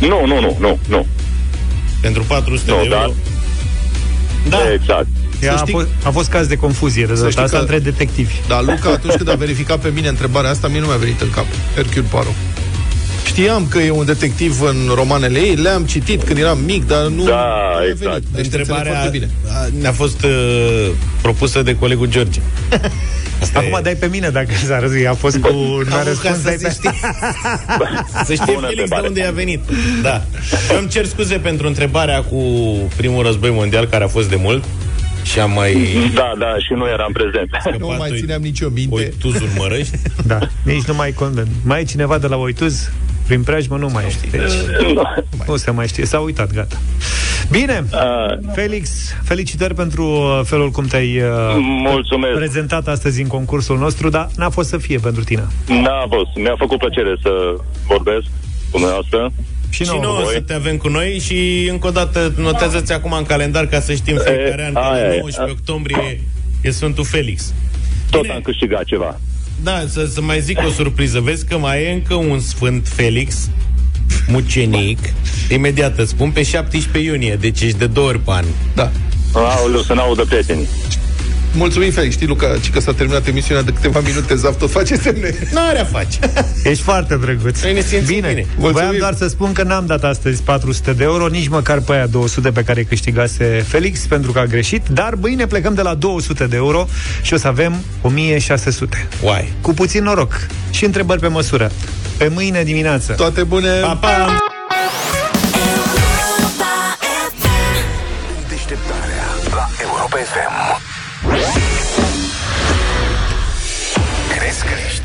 Nu, nu, nu, nu, nu. Pentru 400 Nu, de euro. da. Da. Exact. Ea a, știi- fost, a fost caz de confuzie de Să data știi asta că- între detectivi. Dar Luca, atunci când a verificat pe mine întrebarea asta, mie nu mi-a venit în cap. Hercule Poirot. Știam că e un detectiv în romanele ei, le-am citit când eram mic, dar nu Da, nu mi-a exact. venit. Deci te înțeleg Întrebarea foarte bine. a, ne-a fost uh, propusă de colegul George. Asta Acum e. dai pe mine dacă s-a răzui. A fost cu... n-a Au, ca răspuns, să dai se pe... știe, să știe Bună Felix de întrebare. unde a venit. Da. Eu îmi cer scuze pentru întrebarea cu primul război mondial, care a fost de mult. Și am mai Da, da, și nu eram prezent. Nu scăpat mai oi- țineam nicio minte. oituzul mărăști. Da, nici nu mai condamn. Mai e cineva de la Oituz? Prin preajmă nu mai știe. Deci, nu se mai știe. S-a uitat, gata. Bine, Ah, Felix, felicitări pentru uh, felul cum te-ai uh, Mulțumesc. prezentat astăzi în concursul nostru, dar n-a fost să fie pentru tine. N-a fost. Mi-a făcut plăcere să vorbesc cu dumneavoastră. Și Și nouă. nouă să te avem cu noi și încă o dată notează-ți acum în calendar ca să știm fiecare E, an că aia la e. 19 octombrie e Sfântul Felix. Tot Bine. am câștigat ceva. Da, să, să mai zic o surpriză. Vezi că mai e încă un Sfânt Felix mucenic. Imediat îți spun pe 17 iunie, deci ești de două ori pe an. Da. Aoleu, să n-audă prietenii. Mulțumim, Felix. Știi, Luca, ci că s-a terminat emisiunea de câteva minute, Zaf tot face semne. N-are a face. Ești foarte drăguț. Noi ne simțim bine. bine. Voiam Mulțumim. doar să spun că n-am dat astăzi 400 de euro, nici măcar pe aia 200 pe care câștigase Felix, pentru că a greșit, dar mâine plecăm de la 200 de euro și o să avem 1600. Uai. Cu puțin noroc și întrebări pe măsură. Pe mâine dimineață. Toate bune. Pa, pa!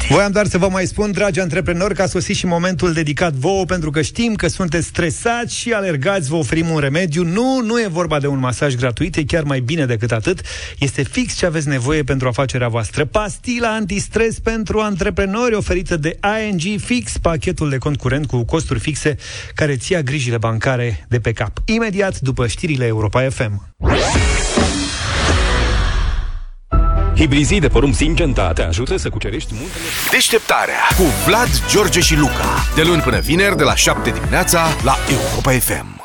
Voiam doar să vă mai spun, dragi antreprenori, că a sosit și momentul dedicat vouă, pentru că știm că sunteți stresați și alergați, vă oferim un remediu. Nu, nu e vorba de un masaj gratuit, e chiar mai bine decât atât. Este fix ce aveți nevoie pentru afacerea voastră. Pastila antistres pentru antreprenori oferită de ING Fix, pachetul de cont curent cu costuri fixe care ți ia grijile bancare de pe cap. Imediat după știrile Europa FM. Hibrizii de porumb Syngenta te ajută să cucerești muntele... Deșteptarea cu Vlad, George și Luca. De luni până vineri, de la 7 dimineața, la Europa FM.